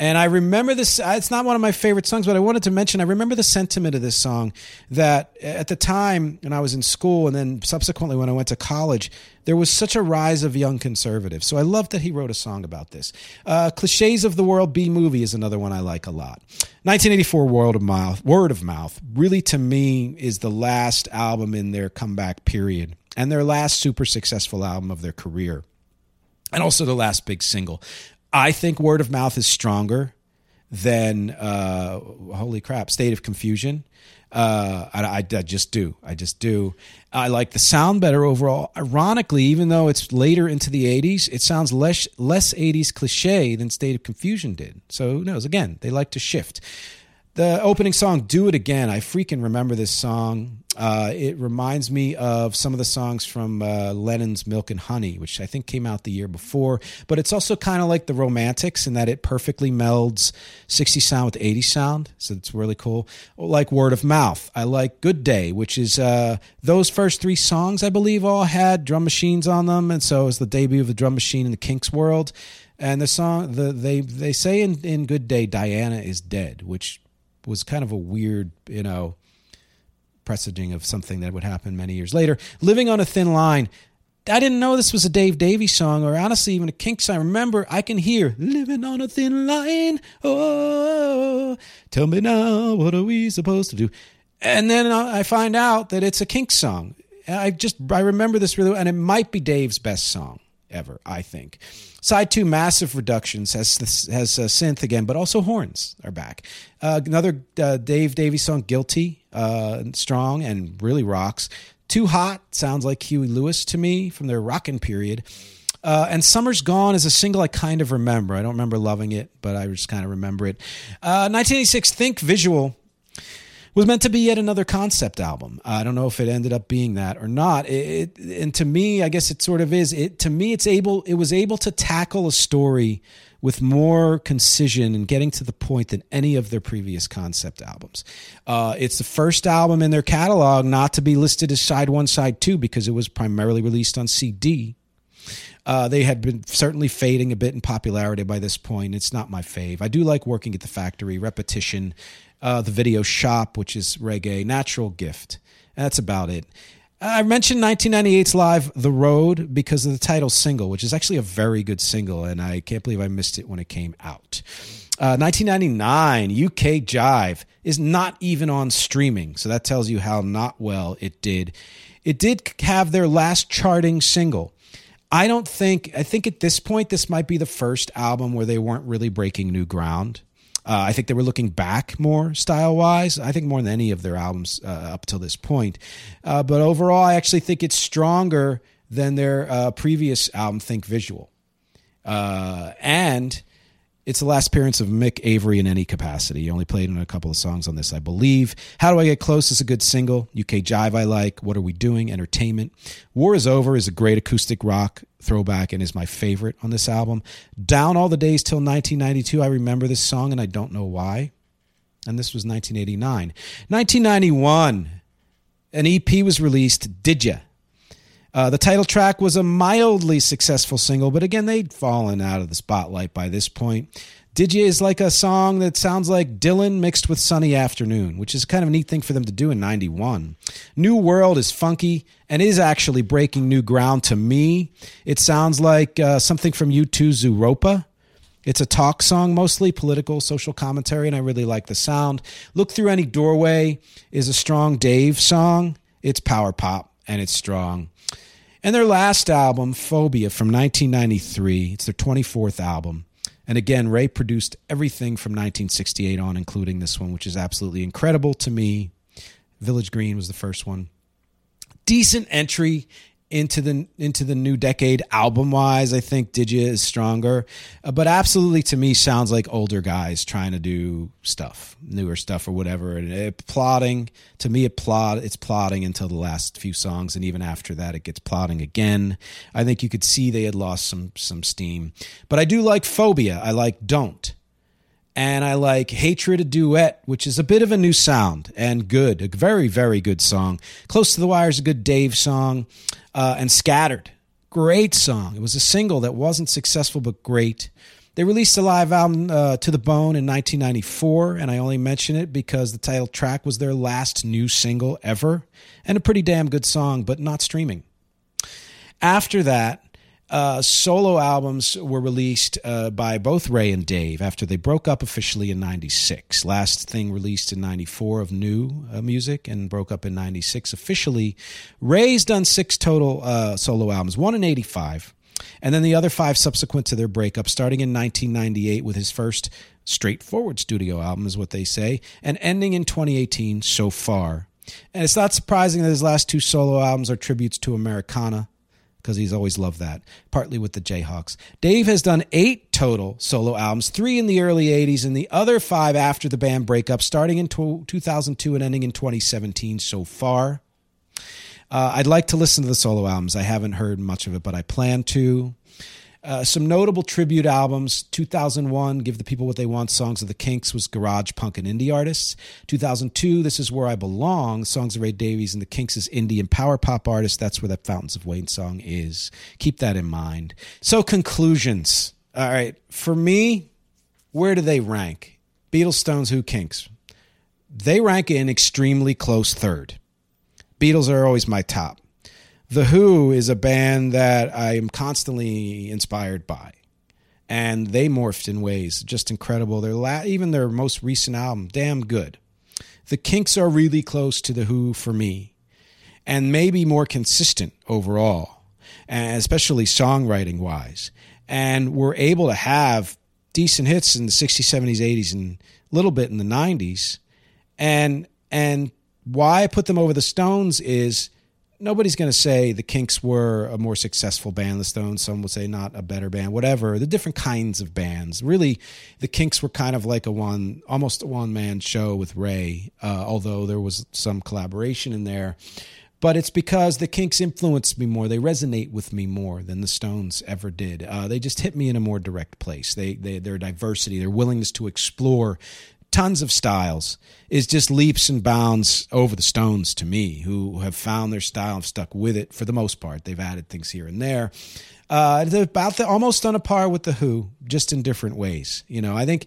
And I remember this, uh, it's not one of my favorite songs, but I wanted to mention, I remember the sentiment of this song that at the time when I was in school and then subsequently when I went to college, there was such a rise of young conservatives. So I love that he wrote a song about this. Uh, Cliches of the World B movie is another one I like a lot. 1984 World of Mouth, Word of Mouth, really to me is the last album in their comeback period and their last super successful album of their career. and also the last big single. I think Word of Mouth is stronger than uh, holy crap, State of Confusion. Uh, I, I, I just do. I just do. I like the sound better overall. Ironically, even though it's later into the 80s, it sounds less less 80s cliche than State of Confusion did. So who knows? Again, they like to shift. The opening song, Do It Again, I freaking remember this song. Uh, it reminds me of some of the songs from uh, Lennon's Milk and Honey, which I think came out the year before. But it's also kind of like the Romantics in that it perfectly melds 60 sound with 80 sound. So it's really cool. Like Word of Mouth. I like Good Day, which is uh, those first three songs, I believe, all had drum machines on them. And so it was the debut of the drum machine in the Kinks world. And the song, the, they they say in, in Good Day, Diana is dead, which was kind of a weird, you know, presaging of something that would happen many years later. Living on a Thin Line. I didn't know this was a Dave Davies song or honestly even a Kinks. I remember I can hear Living on a Thin Line. Oh, tell me now, what are we supposed to do? And then I find out that it's a Kinks song. I just, I remember this really, and it might be Dave's best song ever, I think. Side two, massive reductions has has uh, synth again, but also horns are back. Uh, another uh, Dave Davies song, "Guilty," uh, strong and really rocks. Too hot sounds like Huey Lewis to me from their rockin' period. Uh, and Summer's Gone is a single I kind of remember. I don't remember loving it, but I just kind of remember it. 1986, uh, Think Visual was meant to be yet another concept album. I don't know if it ended up being that or not. It, it, and to me, I guess it sort of is. It to me, it's able. It was able to tackle a story with more concision and getting to the point than any of their previous concept albums. Uh, it's the first album in their catalog not to be listed as side one, side two because it was primarily released on CD. Uh, they had been certainly fading a bit in popularity by this point. It's not my fave. I do like working at the factory, repetition, uh, the video shop, which is reggae, natural gift. That's about it. I mentioned 1998's live The Road because of the title single, which is actually a very good single, and I can't believe I missed it when it came out. Uh, 1999, UK Jive is not even on streaming, so that tells you how not well it did. It did have their last charting single. I don't think, I think at this point, this might be the first album where they weren't really breaking new ground. Uh, I think they were looking back more style wise. I think more than any of their albums uh, up till this point. Uh, but overall, I actually think it's stronger than their uh, previous album, Think Visual. Uh, and it's the last appearance of Mick Avory in any capacity. He only played in a couple of songs on this, I believe. How Do I Get Close is a good single. UK Jive I like. What Are We Doing? Entertainment. War Is Over is a great acoustic rock throwback and is my favorite on this album. Down All the Days Till 1992. I remember this song and I don't know why. And this was 1989. 1991, an EP was released, Did Ya? Uh, the title track was a mildly successful single, but again, they'd fallen out of the spotlight by this point. Did You is like a song that sounds like Dylan mixed with Sunny Afternoon, which is kind of a neat thing for them to do in 91. New World is funky and is actually breaking new ground to me. It sounds like uh, something from U2's Zooropa. It's a talk song, mostly political, social commentary, and I really like the sound. Look Through Any Doorway is a strong Dave song. It's power pop and it's strong. And their last album, Phobia, from 1993, it's their 24th album. And again, Ray produced everything from 1968 on, including this one, which is absolutely incredible to me. Village Green was the first one. Decent entry into the into the new decade album wise i think digi is stronger. Uh, but absolutely to me sounds like older guys trying to do stuff newer stuff or whatever. And it, plotting to me it plot it's plotting until the last few songs. And even after that it gets plotting again. I think you could see they had lost some some steam. But i do like phobia. I like don't and I like Hatred a Duet, which is a bit of a new sound and good. A very, very good song. Close to the Wire is a good Dave song. Uh, and Scattered, great song. It was a single that wasn't successful, but great. They released a live album, uh, To the Bone, in 1994, and I only mention it because the title track was their last new single ever, and a pretty damn good song, but not streaming. After that, uh, solo albums were released uh, by both Ray and Dave after they broke up officially in 96. Last thing released in 94 of new uh, music and broke up in 96 officially. Ray's done six total uh, solo albums, one in 85. And then the other five subsequent to their breakup, starting in 1998 with his first straightforward studio album, is what they say, and ending in 2018 so far. And it's not surprising that his last two solo albums are tributes to Americana, because he's always loved that, partly with the Jayhawks. Dave has done eight total solo albums, three in the early 80s, and the other five after the band breakup, starting in 2002 and ending in 2017 so far. Uh, I'd like to listen to the solo albums. I haven't heard much of it, but I plan to. Uh, some notable tribute albums. 2001 give the people what they want songs of the kinks was garage punk and indie artists. 2002 this is where i belong songs of ray davies and the kinks is indie and power pop artists that's where that fountains of wayne song is. Keep that in mind. So conclusions. All right. For me where do they rank? Beatles stones who kinks? They rank in extremely close third. Beatles are always my top the Who is a band that I am constantly inspired by. And they morphed in ways just incredible. Their la- even their most recent album, damn good. The Kinks are really close to the Who for me, and maybe more consistent overall, especially songwriting wise. And we're able to have decent hits in the 60s, 70s, 80s, and a little bit in the 90s. And and why I put them over the Stones is nobody's going to say the Kinks were a more successful band. The Stones, some would say not a better band. Whatever. The different kinds of bands. Really, the Kinks were kind of like a one, almost a one man show with Ray, uh, although there was some collaboration in there. But it's because the Kinks influenced me more. They resonate with me more than the Stones ever did. Uh, they just hit me in a more direct place. They, they, their diversity, their willingness to explore tons of styles is just leaps and bounds over the Stones to me, who have found their style and stuck with it for the most part. They've added things here and there. Uh, they're about the, almost on a par with the Who, just in different ways. You know, I think.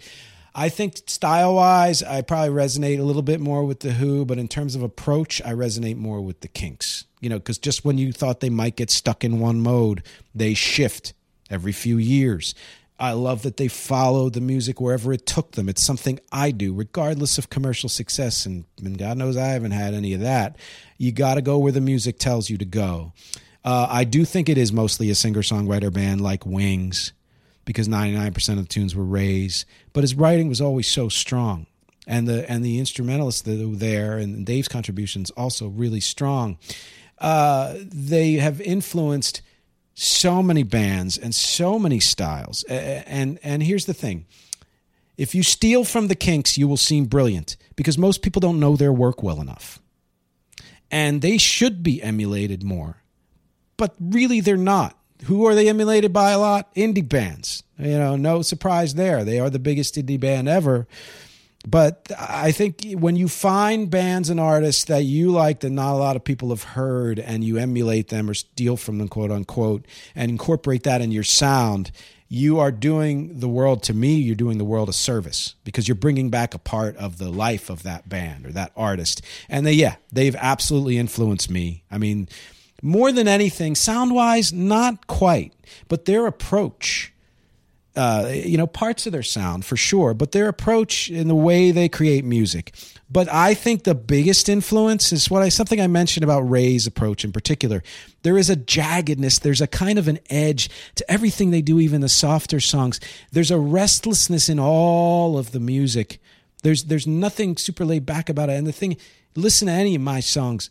I think style wise, I probably resonate a little bit more with the Who, but in terms of approach, I resonate more with the Kinks. You know, because just when you thought they might get stuck in one mode, they shift every few years. I love that they follow the music wherever it took them. It's something I do, regardless of commercial success. And, and God knows I haven't had any of that. You got to go where the music tells you to go. Uh, I do think it is mostly a singer songwriter band like Wings, because 99% of the tunes were Ray's, but his writing was always so strong. And the and the instrumentalists that were there and Dave's contributions also really strong. Uh, they have influenced so many bands and so many styles. And and here's the thing. If you steal from the Kinks, you will seem brilliant because most people don't know their work well enough. And they should be emulated more. But really they're not. Who are they emulated by a lot? Indie bands. You know, no surprise there. They are the biggest indie band ever but I think when you find bands and artists that you like that not a lot of people have heard and you emulate them or steal from them, quote unquote, and incorporate that in your sound, you are doing the world, to me, you're doing the world a service because you're bringing back a part of the life of that band or that artist. And they, yeah, they've absolutely influenced me. I mean, more than anything, sound wise, not quite, but their approach uh, you know, parts of their sound for sure, but their approach in the way they create music. But I think the biggest influence is what I something I mentioned about Ray's approach in particular. There is a jaggedness, there's a kind of an edge to everything they do, even the softer songs. There's a restlessness in all of the music. There's there's nothing super laid back about it. And the thing, listen to any of my songs,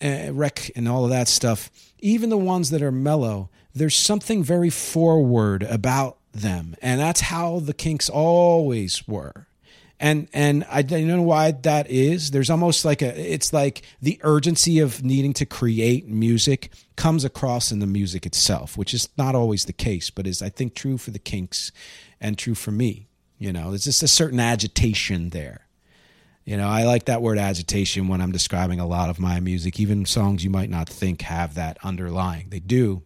uh, and all of that stuff, even the ones that are mellow. There's something very forward about them. And that's how the Kinks always were. And and I don't know why that is. There's almost like a it's like the urgency of needing to create music comes across in the music itself, which is not always the case, but is I think true for the Kinks and true for me. You know, there's just a certain agitation there. You know, I like that word agitation when I'm describing a lot of my music, even songs you might not think have that underlying. They do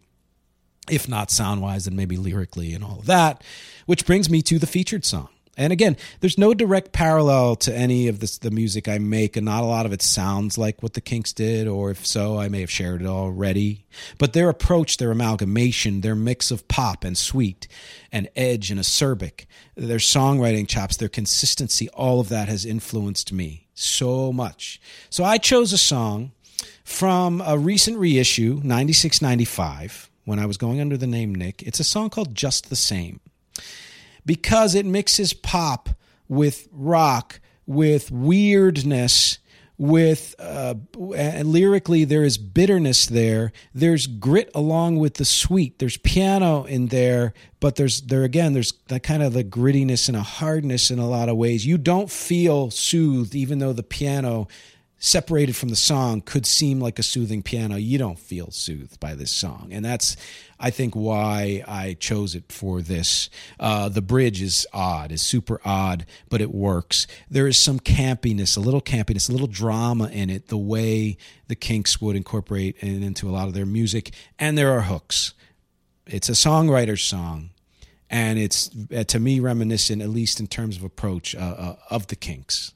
if not sound wise, then maybe lyrically and all of that. Which brings me to the featured song. And again, there's no direct parallel to any of this, the music I make, and not a lot of it sounds like what the Kinks did, or if so, I may have shared it already. But their approach, their amalgamation, their mix of pop and sweet and edge and acerbic, their songwriting chops, their consistency, all of that has influenced me so much. So I chose a song from a recent reissue, 96 95 when I was going under the name Nick. It's a song called Just the Same. Because it mixes pop with rock, with weirdness, with uh, lyrically there is bitterness there. There's grit along with the sweet. There's piano in there but there's there again there's that kind of the grittiness and a hardness in a lot of ways. You don't feel soothed even though the piano separated from the song could seem like a soothing piano. You don't feel soothed by this song. And that's i think why i chose it for this. Uh, the bridge is odd is super odd but it works. There is some campiness a little campiness a little drama in it the way the kinks would incorporate it into a lot of their music. And there are hooks. It's a songwriter's song and it's uh, to me reminiscent at least in terms of approach uh, uh of the kinks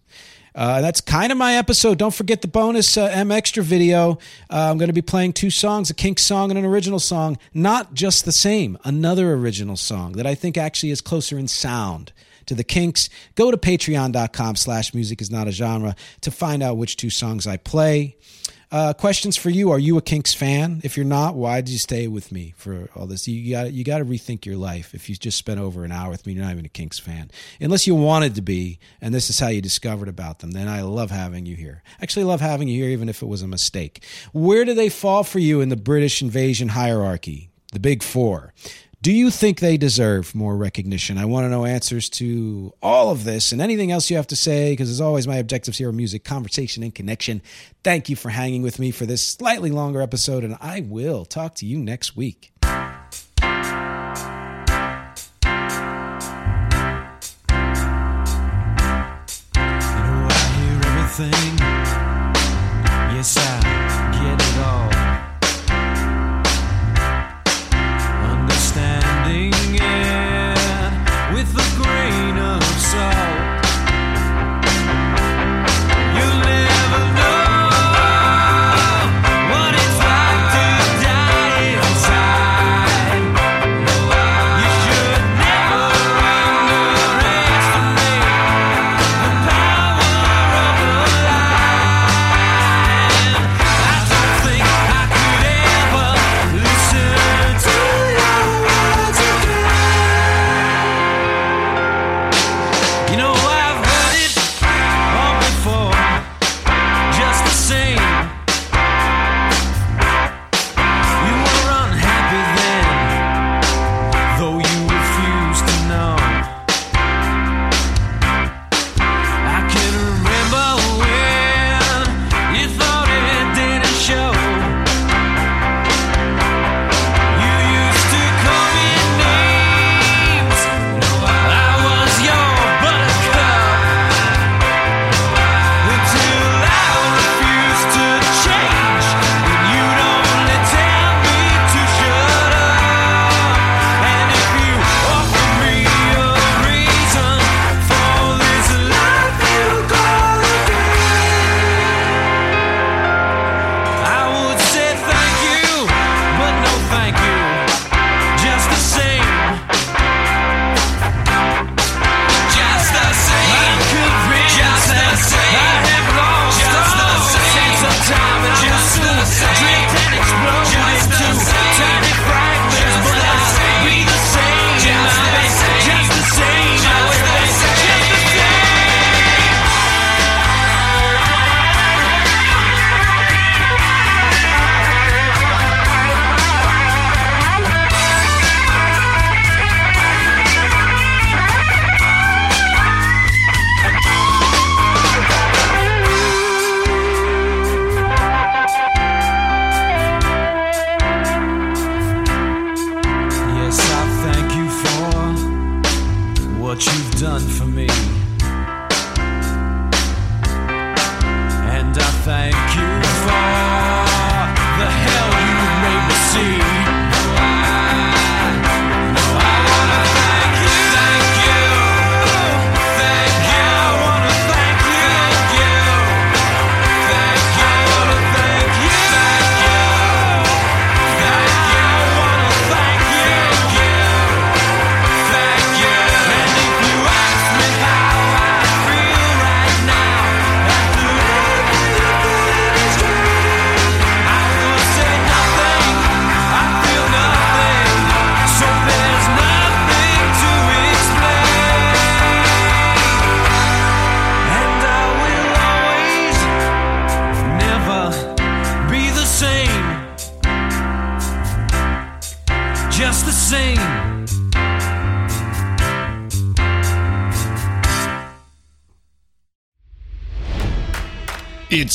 uh, that's kind of my episode. Don't forget the bonus uh, M Extra video. Uh, I'm going to be playing two songs a Kink song and an original song. Not just the same, another original song that I think actually is closer in sound to the Kinks. Go to patreon.com slash music is not a genre to find out which two songs I play. Uh, questions for you: Are you a Kinks fan? If you're not, why did you stay with me for all this? You got you got to rethink your life. If you just spent over an hour with me, you're not even a Kinks fan, unless you wanted to be, and this is how you discovered about them. Then I love having you here. Actually, love having you here, even if it was a mistake. Where do they fall for you in the British invasion hierarchy? The Big Four. Do you think they deserve more recognition? I want to know answers to all of this and anything else you have to say, because as always, my objectives here are music, conversation, and connection. Thank you for hanging with me for this slightly longer episode, and I will talk to you next week.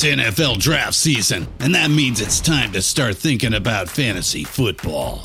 NFL draft season, and that means it's time to start thinking about fantasy football.